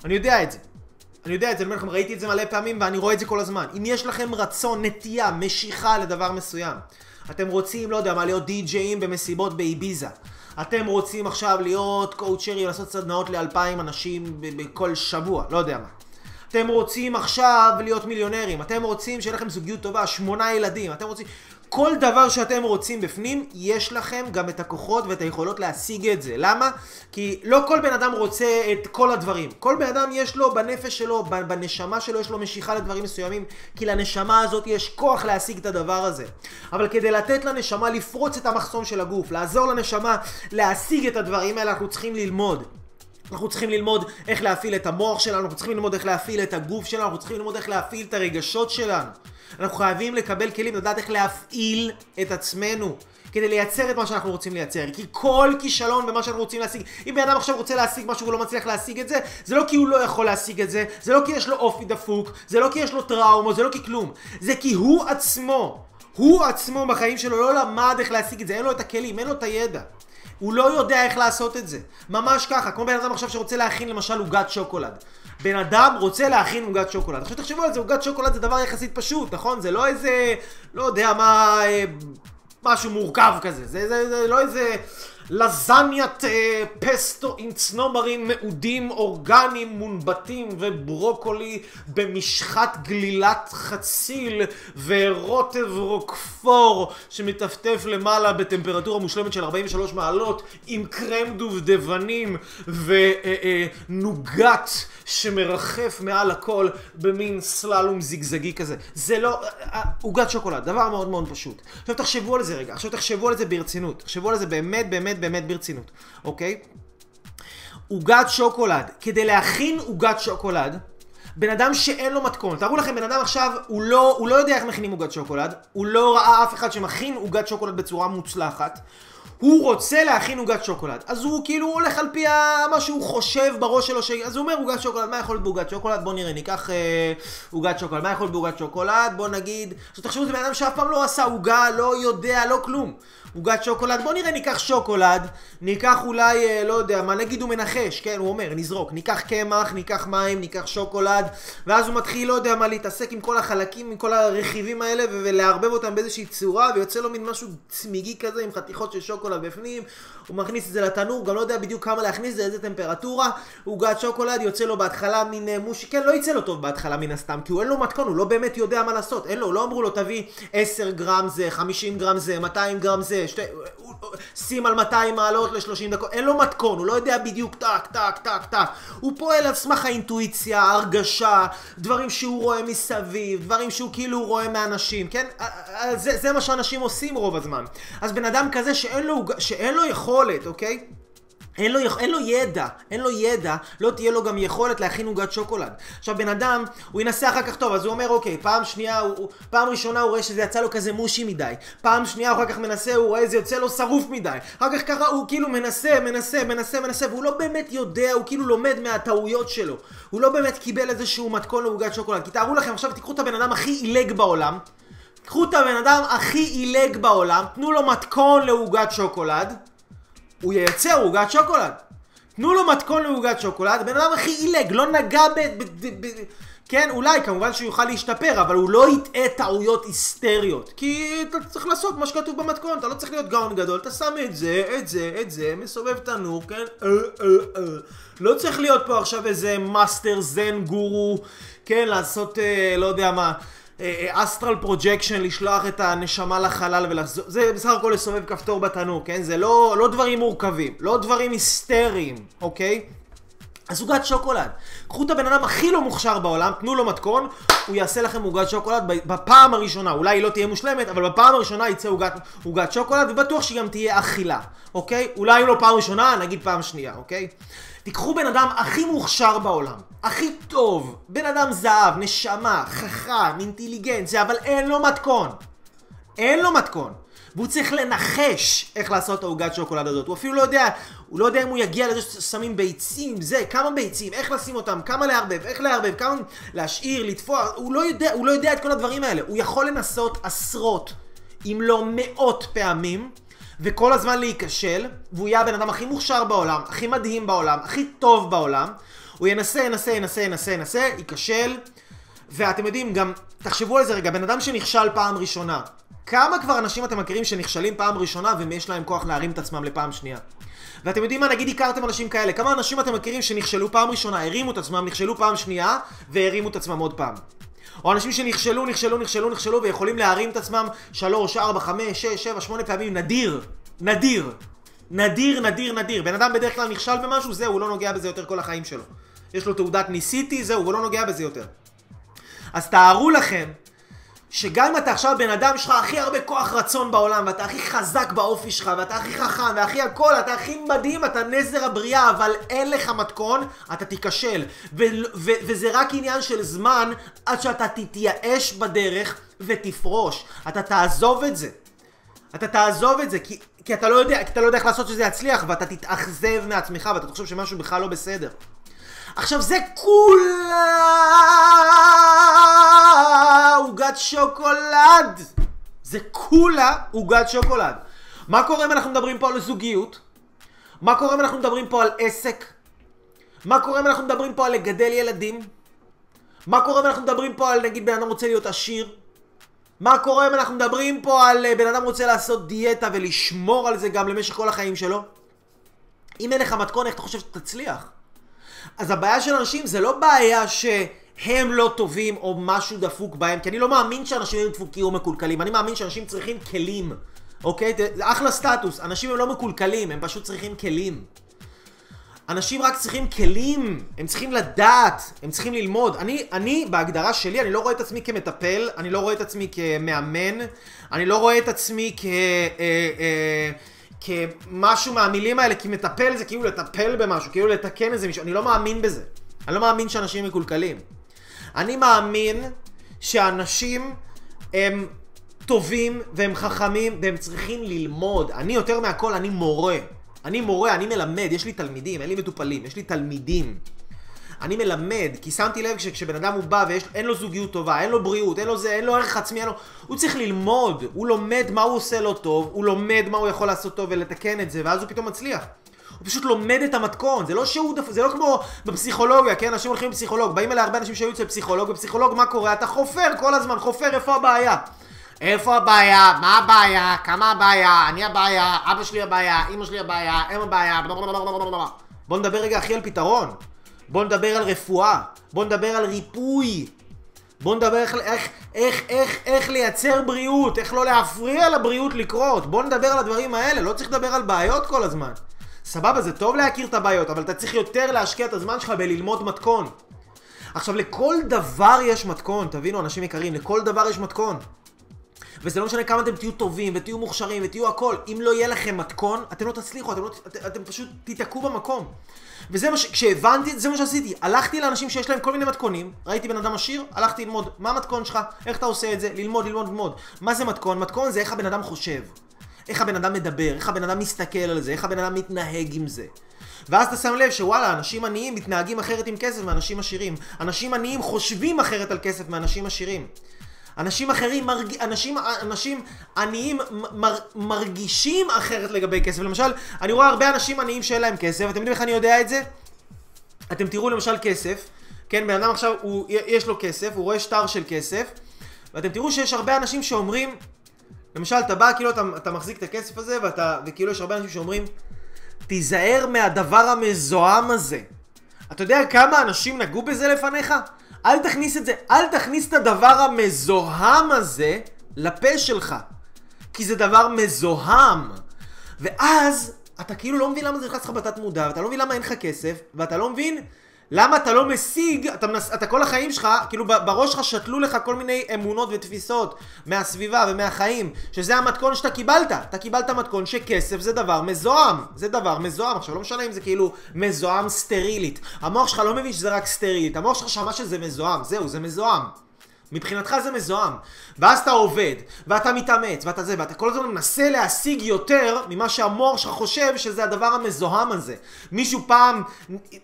אני יודע את זה. אני יודע את זה, אני אומר לכם, ראיתי את זה מלא פעמים ואני רואה את זה כל הזמן. אם יש לכם רצון, נטייה, משיכה לדבר מסוים, אתם רוצים, לא יודע מה, להיות די-ג'אים במסיבות באיביזה. אתם רוצים עכשיו להיות קואוצ'רי, לעשות סדנאות לאלפיים אנשים בכל שבוע, לא יודע מה. אתם רוצים עכשיו להיות מיליונרים, אתם רוצים שיהיה לכם זוגיות טובה, שמונה ילדים, אתם רוצים... כל דבר שאתם רוצים בפנים, יש לכם גם את הכוחות ואת היכולות להשיג את זה. למה? כי לא כל בן אדם רוצה את כל הדברים. כל בן אדם יש לו בנפש שלו, בנשמה שלו, יש לו משיכה לדברים מסוימים, כי לנשמה הזאת יש כוח להשיג את הדבר הזה. אבל כדי לתת לנשמה לפרוץ את המחסום של הגוף, לעזור לנשמה להשיג את הדברים האלה, אנחנו צריכים ללמוד. אנחנו צריכים ללמוד איך להפעיל את המוח שלנו, אנחנו צריכים ללמוד איך להפעיל את הגוף שלנו, אנחנו צריכים ללמוד איך להפעיל את הרגשות שלנו. אנחנו חייבים לקבל כלים לדעת איך להפעיל את עצמנו. כדי לייצר את מה שאנחנו רוצים לייצר. כי כל כישלון במה שאנחנו רוצים להשיג, אם בן אדם עכשיו רוצה להשיג משהו ולא מצליח להשיג את זה, זה לא כי הוא לא יכול להשיג את זה, זה לא כי יש לו אופי דפוק, זה לא כי יש לו טראומה, זה לא כי כלום. זה כי הוא עצמו, הוא עצמו בחיים שלו לא למד איך להשיג את זה, אין לו את הכלים, אין לו את הידע. הוא לא יודע איך לעשות את זה. ממש ככה, כמו בן אדם עכשיו שרוצה להכין למשל עוגת שוקולד. בן אדם רוצה להכין עוגת שוקולד. עכשיו תחשבו על זה, עוגת שוקולד זה דבר יחסית פשוט, נכון? זה לא איזה, לא יודע מה, אה, משהו מורכב כזה. זה, זה, זה לא איזה... לזניית אה, פסטו עם צנומרים מעודים אורגניים מונבטים וברוקולי במשחת גלילת חציל ורוטב רוקפור שמטפטף למעלה בטמפרטורה מושלמת של 43 מעלות עם קרם דובדבנים ונוגת אה, אה, שמרחף מעל הכל במין סללום זיגזגי כזה. זה לא... אה, עוגת שוקולד, דבר מאוד מאוד פשוט. עכשיו תחשבו על זה רגע, עכשיו תחשבו על זה ברצינות. תחשבו על זה באמת באמת באמת באמת ברצינות, אוקיי? עוגת שוקולד. כדי להכין עוגת שוקולד, בן אדם שאין לו מתכון, תארו לכם, בן אדם עכשיו, הוא לא, הוא לא יודע איך מכינים עוגת שוקולד, הוא לא ראה אף אחד שמכין עוגת שוקולד בצורה מוצלחת. הוא רוצה להכין עוגת שוקולד. אז הוא כאילו הולך על פי מה שהוא חושב בראש שלו, ש... אז הוא אומר עוגת שוקולד, מה יכול להיות בעוגת שוקולד? בוא נראה, ניקח אה, עוגת שוקולד, מה יכול להיות בעוגת שוקולד? בוא נגיד, עכשיו תחשבו, זה בן אדם שאף פעם לא עשה עוגה, לא יודע, לא כלום. עוגת שוקולד, בוא נראה, ניקח שוקולד, ניקח אולי, אה, לא יודע, מה נגיד הוא מנחש, כן, הוא אומר, נזרוק, ניקח קמח, ניקח מים, ניקח שוקולד, ואז הוא מתחיל, לא יודע מה, להתעסק עם כל החלקים, עם כל הרכיבים האלה, ולערבב אותם באיזושהי צורה, ויוצא לו מין משהו צמיגי כזה עם חתיכות של שוקולד בפנים, הוא מכניס את זה לתנור, גם לא יודע בדיוק כמה להכניס את זה, איזה טמפרטורה, עוגת שוקולד, יוצא לו בהתחלה מין אה, מושי, כן, לא יצא לו טוב בהתחלה מן הסתם, כי הוא אין לו מתכון, הוא לא באמת יודע מה לעשות, אין לו, לא אמרו לו תביא 10 גרם זה, 50 גרם זה, 200 גרם זה, שתי... שים על 200 מעלות ל-30 דקות, אין לו מתכון, הוא לא יודע בדיוק טק, טק, טק, טק. הוא פועל על סמך האינטואיציה, ההרגשה, דברים שהוא רואה מסביב, דברים שהוא כאילו רואה מאנשים, כן? זה, זה מה שאנשים עושים רוב הזמן. אז בן אדם כזה שאין לו, שאין לו יכולת, אוקיי? אין לו, אין לו ידע, אין לו ידע, לא תהיה לו גם יכולת להכין עוגת שוקולד. עכשיו בן אדם, הוא ינסה אחר כך טוב, אז הוא אומר אוקיי, פעם שנייה, הוא, פעם ראשונה הוא רואה שזה יצא לו כזה מושי מדי, פעם שנייה הוא אחר כך מנסה, הוא רואה שזה יוצא לו שרוף מדי, אחר כך ככה הוא כאילו מנסה, מנסה, מנסה, מנסה, והוא לא באמת יודע, הוא כאילו לומד מהטעויות שלו. הוא לא באמת קיבל איזשהו מתכון לעוגת שוקולד. כי תארו לכם, עכשיו תיקחו את הבן אדם הכי עילג בעולם, קחו את הבן אדם הכי עילג בעולם, תנו לו מתכון לעוגת שוקולד. הוא ייצר עוגת שוקולד. תנו לו מתכון לעוגת שוקולד, הבן אדם הכי עילג, לא נגע ב... ב, ב, ב כן, אולי, כמובן שהוא יוכל להשתפר, אבל הוא לא יטעה טעויות היסטריות. כי אתה צריך לעשות מה שכתוב במתכון, אתה לא צריך להיות גאון גדול, אתה שם את זה, את זה, את זה, מסובב תנור, כן? אה, אה, אה. לא צריך להיות פה עכשיו איזה מאסטר זן גורו, כן? לעשות, לא יודע מה. astral projection, לשלוח את הנשמה לחלל ולחזור, זה בסך הכל לסובב כפתור בתנור, כן? זה לא, לא דברים מורכבים, לא דברים היסטריים, אוקיי? אז עוגת שוקולד. קחו את הבן אדם הכי לא מוכשר בעולם, תנו לו מתכון, הוא יעשה לכם עוגת שוקולד בפעם הראשונה. אולי היא לא תהיה מושלמת, אבל בפעם הראשונה יצא עוגת שוקולד, ובטוח שהיא גם תהיה אכילה, אוקיי? אולי לא פעם ראשונה, נגיד פעם שנייה, אוקיי? תיקחו בן אדם הכי מוכשר בעולם, הכי טוב, בן אדם זהב, נשמה, חכם, אינטליגנציה, אבל אין לו מתכון. אין לו מתכון. והוא צריך לנחש איך לעשות את העוגת שוקולד הזאת. הוא אפילו לא יודע, הוא לא יודע אם הוא יגיע לזה ששמים ביצים, זה, כמה ביצים, איך לשים אותם, כמה לערבב, איך לערבב, כמה להשאיר, לתפוח, הוא לא יודע, הוא לא יודע את כל הדברים האלה. הוא יכול לנסות עשרות, אם לא מאות פעמים, וכל הזמן להיכשל, והוא יהיה הבן אדם הכי מוכשר בעולם, הכי מדהים בעולם, הכי טוב בעולם. הוא ינסה, ינסה, ינסה, ינסה, ינסה, ייכשל. ואתם יודעים, גם, תחשבו על זה רגע, בן אדם שנכשל פעם ראשונה, כמה כבר אנשים אתם מכירים שנכשלים פעם ראשונה ויש להם כוח להרים את עצמם לפעם שנייה? ואתם יודעים מה, נגיד הכרתם אנשים כאלה, כמה אנשים אתם מכירים שנכשלו פעם ראשונה, הרימו את עצמם, נכשלו פעם שנייה, והרימו את עצמם עוד פעם. או אנשים שנכשלו, נכשלו, נכשלו, נכשלו, ויכולים להרים את עצמם 3, 4, 5, 6, 7, 8 פעמים, נדיר. נדיר. נדיר, נדיר, נדיר. בן אדם בדרך כלל נכשל במשהו, זהו, הוא לא נוגע בזה יותר כל החיים שלו. יש לו תעודת ניסיתי, זהו, הוא לא נוגע בזה יותר. אז תארו לכם שגם אם אתה עכשיו בן אדם, יש לך הכי הרבה כוח רצון בעולם, ואתה הכי חזק באופי שלך, ואתה הכי חכם, והכי הכל, אתה הכי מדהים, אתה נזר הבריאה, אבל אין לך מתכון, אתה תיכשל. וזה רק עניין של זמן עד שאתה תתייאש בדרך ותפרוש. אתה תעזוב את זה. אתה תעזוב את זה, כי, כי אתה לא יודע, כי אתה לא יודע איך לעשות שזה יצליח, ואתה תתאכזב מעצמך, ואתה תחשוב שמשהו בכלל לא בסדר. עכשיו זה כולה עוגת שוקולד. זה כולה עוגת שוקולד. מה קורה אם אנחנו מדברים פה על זוגיות? מה קורה אם אנחנו מדברים פה על עסק? מה קורה אם אנחנו מדברים פה על לגדל ילדים? מה קורה אם אנחנו מדברים פה על נגיד בן אדם רוצה להיות עשיר? מה קורה אם אנחנו מדברים פה על אה, בן אדם רוצה לעשות דיאטה ולשמור על זה גם למשך כל החיים שלו? אם אין לך מתכון, איך אתה חושב שתצליח? אז הבעיה של אנשים זה לא בעיה שהם לא טובים או משהו דפוק בהם, כי אני לא מאמין שאנשים הם דפוקים או מקולקלים, אני מאמין שאנשים צריכים כלים, אוקיי? זה אחלה סטטוס, אנשים הם לא מקולקלים, הם פשוט צריכים כלים. אנשים רק צריכים כלים, הם צריכים לדעת, הם צריכים ללמוד. אני, אני, בהגדרה שלי, אני לא רואה את עצמי כמטפל, אני לא רואה את עצמי כמאמן, אני לא רואה את עצמי כ... אה, אה, כמשהו מהמילים האלה, כי מטפל זה כאילו לטפל במשהו, כאילו לתקן איזה מישהו, אני לא מאמין בזה. אני לא מאמין שאנשים מקולקלים. אני מאמין שאנשים הם טובים והם חכמים והם צריכים ללמוד. אני יותר מהכל, אני מורה. אני מורה, אני מלמד, יש לי תלמידים, אין לי מטופלים, יש לי תלמידים. אני מלמד, כי שמתי לב שכשבן אדם הוא בא ואין לו זוגיות טובה, אין לו בריאות, אין לו זה, אין לו ערך עצמי, אין לו... הוא צריך ללמוד, הוא לומד מה הוא עושה לא טוב, הוא לומד מה הוא יכול לעשות טוב ולתקן את זה, ואז הוא פתאום מצליח. הוא פשוט לומד את המתכון, זה לא שהוא, דפ... זה לא כמו בפסיכולוגיה, כן? אנשים הולכים לפסיכולוג, באים אליי הרבה אנשים שהיו אצל פסיכולוג, בפסיכולוג מה קורה? אתה חופר כל הזמן, חופר איפה הבעיה. איפה הבעיה? מה הבעיה? כמה הבעיה? אני הבעיה, אבא שלי הבעיה, אמא שלי הבעיה, הם הבעיה, בוא נדבר רגע אחי על פתרון. בוא נדבר על רפואה. בוא נדבר על ריפוי. בוא נדבר איך, איך, איך, איך, איך לייצר בריאות, איך לא להפריע לבריאות לקרות. בוא נדבר על הדברים האלה, לא צריך לדבר על בעיות כל הזמן. סבבה, זה טוב להכיר את הבעיות, אבל אתה צריך יותר להשקיע את הזמן שלך בללמוד מתכון. עכשיו, לכל דבר יש מתכון, תבינו, אנשים יקרים, לכל דבר יש מתכון. וזה לא משנה כמה אתם תהיו טובים ותהיו מוכשרים ותהיו הכל, אם לא יהיה לכם מתכון, אתם לא תצליחו, אתם, לא, אתם, אתם פשוט תיתקעו במקום. וזה מה ש... כשהבנתי, זה מה שעשיתי. הלכתי לאנשים שיש להם כל מיני מתכונים, ראיתי בן אדם עשיר, הלכתי ללמוד מה המתכון שלך, איך אתה עושה את זה, ללמוד, ללמוד, ללמוד. מה זה מתכון? מתכון זה איך הבן אדם חושב. איך הבן אדם מדבר, איך הבן אדם מסתכל על זה, איך הבן אדם מתנהג עם זה. ואז אתה שם לב שוואלה, אנשים עניים מתנהגים אחרת עם כסף מאנשים עשירים. אנשים עניים חושבים אחרת על כסף מאנשים עשירים. אנשים אחרים, מרג... אנשים, אנשים עניים מר... מרגישים אחרת לגבי כסף. למשל, אני רואה הרבה אנשים עניים שאין להם כסף, אתם יודעים איך אני יודע את זה? אתם תראו למשל כסף, כן, בן אדם עכשיו, הוא, יש לו כסף, הוא רואה שטר של כסף, ואתם תראו שיש הרבה אנשים שאומרים, למשל, אתה בא, כאילו אתה, אתה מחזיק את הכסף הזה, ואתה, וכאילו יש הרבה אנשים שאומרים, תיזהר מהדבר המזוהם הזה. אתה יודע כמה אנשים נגעו בזה לפניך? אל תכניס את זה, אל תכניס את הדבר המזוהם הזה לפה שלך. כי זה דבר מזוהם. ואז אתה כאילו לא מבין למה זה נכנס לך בתת מודע, ואתה לא מבין למה אין לך כסף, ואתה לא מבין למה אתה לא משיג, אתה, מנס, אתה כל החיים שלך, כאילו בראש שלך שתלו לך כל מיני אמונות ותפיסות מהסביבה ומהחיים, שזה המתכון שאתה קיבלת. אתה קיבלת מתכון שכסף זה דבר מזוהם. זה דבר מזוהם. עכשיו לא משנה אם זה כאילו מזוהם סטרילית. המוח שלך לא מבין שזה רק סטרילית, המוח שלך שמע שזה מזוהם. זהו, זה מזוהם. מבחינתך זה מזוהם. ואז אתה עובד, ואתה מתאמץ, ואתה זה, ואתה כל הזמן מנסה להשיג יותר ממה שהמוח שלך חושב שזה הדבר המזוהם הזה. מישהו פעם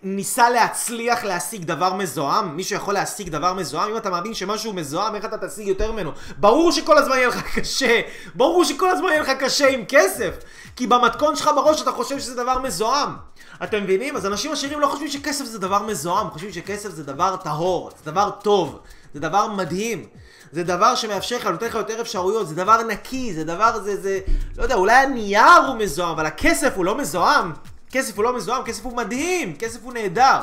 ניסה להצליח להשיג דבר מזוהם? מישהו יכול להשיג דבר מזוהם? אם אתה מאמין שמשהו מזוהם, איך אתה תשיג יותר ממנו? ברור שכל הזמן יהיה לך <laughs> קשה. ברור שכל הזמן יהיה לך קשה עם כסף. כי במתכון שלך בראש אתה חושב שזה דבר מזוהם. אתם מבינים? אז אנשים עשירים לא חושבים שכסף זה דבר מזוהם, חושבים שכסף זה דבר טהור, זה דבר טוב. זה דבר מדהים. זה דבר שמאפשר לך, נותן לך יותר אפשרויות, זה דבר נקי, זה דבר, זה, זה, לא יודע, אולי הנייר הוא מזוהם, אבל הכסף הוא לא מזוהם. כסף הוא לא מזוהם, כסף הוא מדהים, כסף הוא נהדר.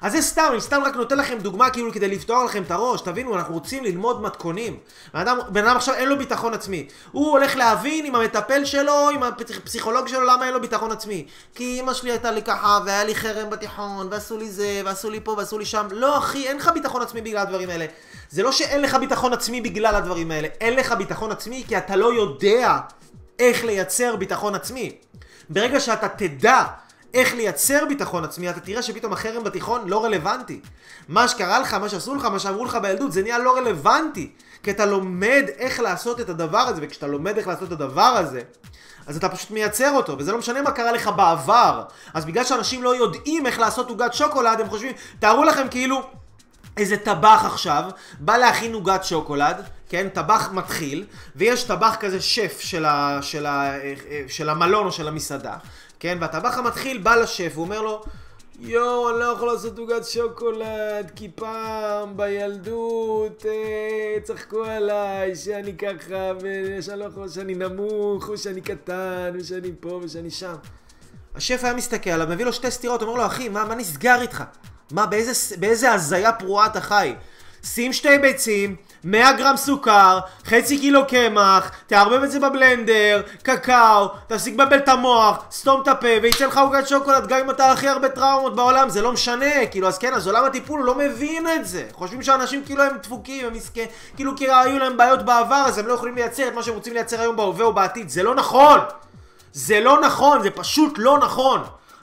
אז זה סתם, אני סתם רק נותן לכם דוגמה כאילו כדי לפתוח לכם את הראש, תבינו, אנחנו רוצים ללמוד מתכונים. בן אדם, בן אדם עכשיו אין לו ביטחון עצמי. הוא הולך להבין עם המטפל שלו, עם הפסיכולוג שלו, למה אין לו ביטחון עצמי. כי אמא שלי הייתה לי ככה, והיה לי חרם בתיכון, ועשו לי זה, ועשו לי פה, ועשו לי שם. לא אחי, אין לך ביטחון עצמי בגלל הדברים האלה. זה לא שאין לך ביטחון עצמי בגלל הדברים האלה, אין לך ביטחון עצמי כי אתה לא יודע איך לייצר ביטחון עצמי. ברגע שאתה תדע איך לייצר ביטחון עצמי, אתה תראה שפתאום החרם בתיכון לא רלוונטי. מה שקרה לך, מה שעשו לך, מה שאמרו לך בילדות, זה נהיה לא רלוונטי. כי אתה לומד איך לעשות את הדבר הזה, וכשאתה לומד איך לעשות את הדבר הזה, אז אתה פשוט מייצר אותו, וזה לא משנה מה קרה לך בעבר. אז בגלל שאנשים לא יודעים איך לעשות עוגת שוקולד, הם חושבים, תארו לכם כאילו איזה טבח עכשיו, בא להכין עוגת שוקולד, כן, טבח מתחיל, ויש טבח כזה שף של, ה, של, ה, אה, אה, של המלון או של המסעדה, כן, והטבח המתחיל בא לשף, הוא אומר לו, יואו, אני לא יכול לעשות עוגת שוקולד, כי פעם בילדות אה, צחקו עליי שאני ככה, ושאני לא יכול, שאני נמוך, או שאני קטן, ושאני פה ושאני שם. השף היה מסתכל עליו, מביא לו שתי סטירות, אומר לו, אחי, מה, מה נסגר איתך? מה, באיזה, באיזה הזיה פרועה אתה חי? שים שתי ביצים, 100 גרם סוכר, חצי קילו קמח, תערבב את זה בבלנדר, קקאו, תפסיק לבלבל את המוח, סתום את הפה ויצא לך עוגת שוקולד גם אם אתה הכי הרבה טראומות בעולם, זה לא משנה, כאילו אז כן, אז עולם הטיפול לא מבין את זה. חושבים שאנשים כאילו הם דפוקים, הם מסכן, כאילו כי היו להם בעיות בעבר אז הם לא יכולים לייצר את מה שהם רוצים לייצר היום בהווה או בעתיד, זה לא נכון! זה לא נכון, זה פשוט לא נכון.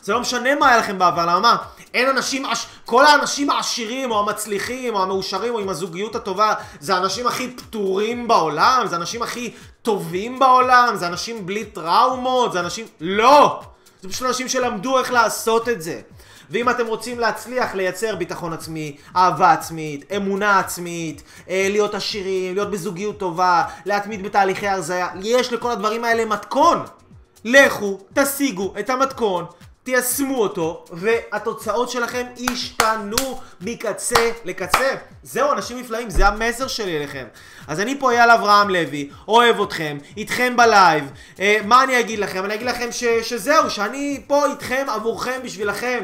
זה לא משנה מה היה לכם בעבר, למה מה? אין אנשים. כל האנשים העשירים או המצליחים או המאושרים או עם הזוגיות הטובה זה האנשים הכי פטורים בעולם, זה האנשים הכי טובים בעולם, זה אנשים בלי טראומות, זה אנשים... לא! זה פשוט אנשים שלמדו איך לעשות את זה. ואם אתם רוצים להצליח לייצר ביטחון עצמי, אהבה עצמית, אמונה עצמית, אה, להיות עשירים, להיות בזוגיות טובה, להתמיד בתהליכי הרזייה, יש לכל הדברים האלה מתכון. לכו, תשיגו את המתכון, תיישמו אותו, והתוצאות שלכם ישתנו מקצה לקצה. זהו, אנשים נפלאים, זה המסר שלי אליכם. אז אני פה אייל אברהם לוי, אוהב אתכם, איתכם בלייב. אה, מה אני אגיד לכם? אני אגיד לכם ש, שזהו, שאני פה איתכם עבורכם, בשבילכם.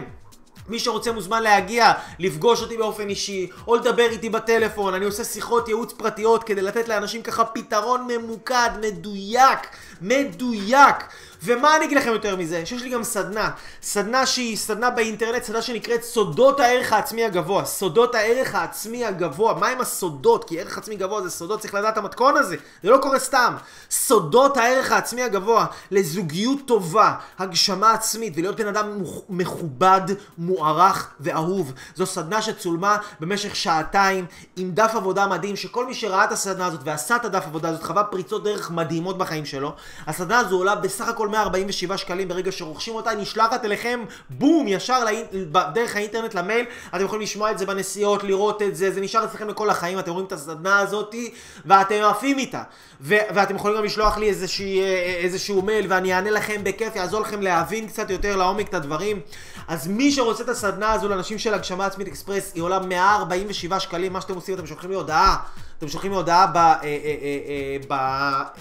מי שרוצה מוזמן להגיע, לפגוש אותי באופן אישי, או לדבר איתי בטלפון, אני עושה שיחות ייעוץ פרטיות כדי לתת לאנשים ככה פתרון ממוקד, מדויק, מדויק. ומה אני אגיד לכם יותר מזה? שיש לי גם סדנה. סדנה שהיא סדנה באינטרנט, סדנה שנקראת סודות הערך העצמי הגבוה. סודות הערך העצמי הגבוה. מה עם הסודות? כי ערך עצמי גבוה זה סודות, צריך לדעת את המתכון הזה. זה לא קורה סתם. סודות הערך העצמי הגבוה לזוגיות טובה, הגשמה עצמית, ולהיות בן אדם מכובד, מוערך ואהוב. זו סדנה שצולמה במשך שעתיים עם דף עבודה מדהים, שכל מי שראה את הסדנה הזאת ועשה את הדף עבודה הזאת חווה פריצות דרך מדהימות בחיים שלו. הסדנה הזו עולה בסך הכל 147 שקלים ברגע שרוכשים אותה, נשלחת אליכם, בום, ישר לאינ... דרך האינטרנט למייל, אתם יכולים לשמוע את זה בנסיעות, לראות את זה, זה נשאר אצלכם לכל החיים, אתם רואים את הסדנה הזאתי, ואתם עפים איתה. ו- ואתם יכולים גם לשלוח לי איזושהי, איזשהו מייל, ואני אענה לכם בכיף, יעזור לכם להבין קצת יותר לעומק את הדברים. אז מי שרוצה את הסדנה הזו לאנשים של הגשמה עצמית אקספרס, היא עולה 147 שקלים, מה שאתם עושים, אתם שולחים לי הודעה, אתם שולחים לי הודעה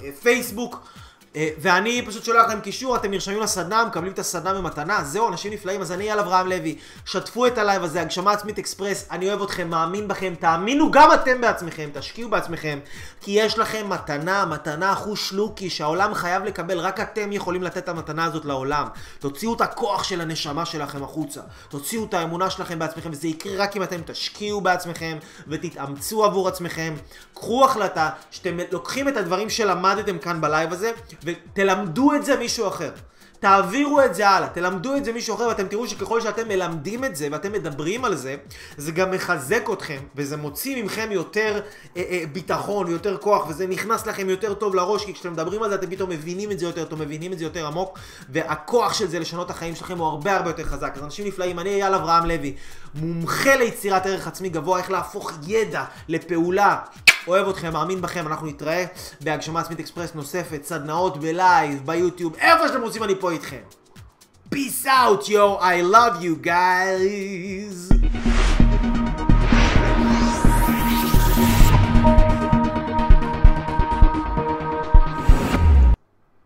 בפייסבוק. אה, ואני פשוט שולח לכם קישור, אתם נרשמים לסדנה, מקבלים את הסדנה במתנה, זהו, אנשים נפלאים, אז אני אייל אברהם לוי, שתפו את הלייב הזה, הגשמה עצמית אקספרס, אני אוהב אתכם, מאמין בכם, תאמינו גם אתם בעצמכם, תשקיעו בעצמכם, כי יש לכם מתנה, מתנה אחושלוקי, שהעולם חייב לקבל, רק אתם יכולים לתת את המתנה הזאת לעולם. תוציאו את הכוח של הנשמה שלכם החוצה, תוציאו את האמונה שלכם בעצמכם, וזה יקרה רק אם אתם תשקיעו בעצמכם, ותתאמצו עבור עצמכם. קחו החלטה שאתם לוקחים את הדברים שלמדתם כאן בלייב הזה, ותלמדו את זה מישהו אחר. תעבירו את זה הלאה, תלמדו את זה מישהו אחר, ואתם תראו שככל שאתם מלמדים את זה ואתם מדברים על זה, זה גם מחזק אתכם, וזה מוציא מכם יותר אה, אה, ביטחון, יותר כוח, וזה נכנס לכם יותר טוב לראש, כי כשאתם מדברים על זה אתם פתאום מבינים את זה יותר טוב, מבינים את זה יותר עמוק, והכוח של זה לשנות החיים שלכם הוא הרבה הרבה יותר חזק. אז אנשים נפלאים, אני אייל אברהם לוי, מומחה ליצירת ערך עצמי גבוה, איך להפוך ידע לפעולה. אוהב אתכם, מאמין בכם, אנחנו נתראה בהגשמה עצמית אקספרס נוספת, סדנאות בלייב, ביוטיוב, איפה שאתם רוצים אני פה איתכם. Peace out, yo, I love you guys.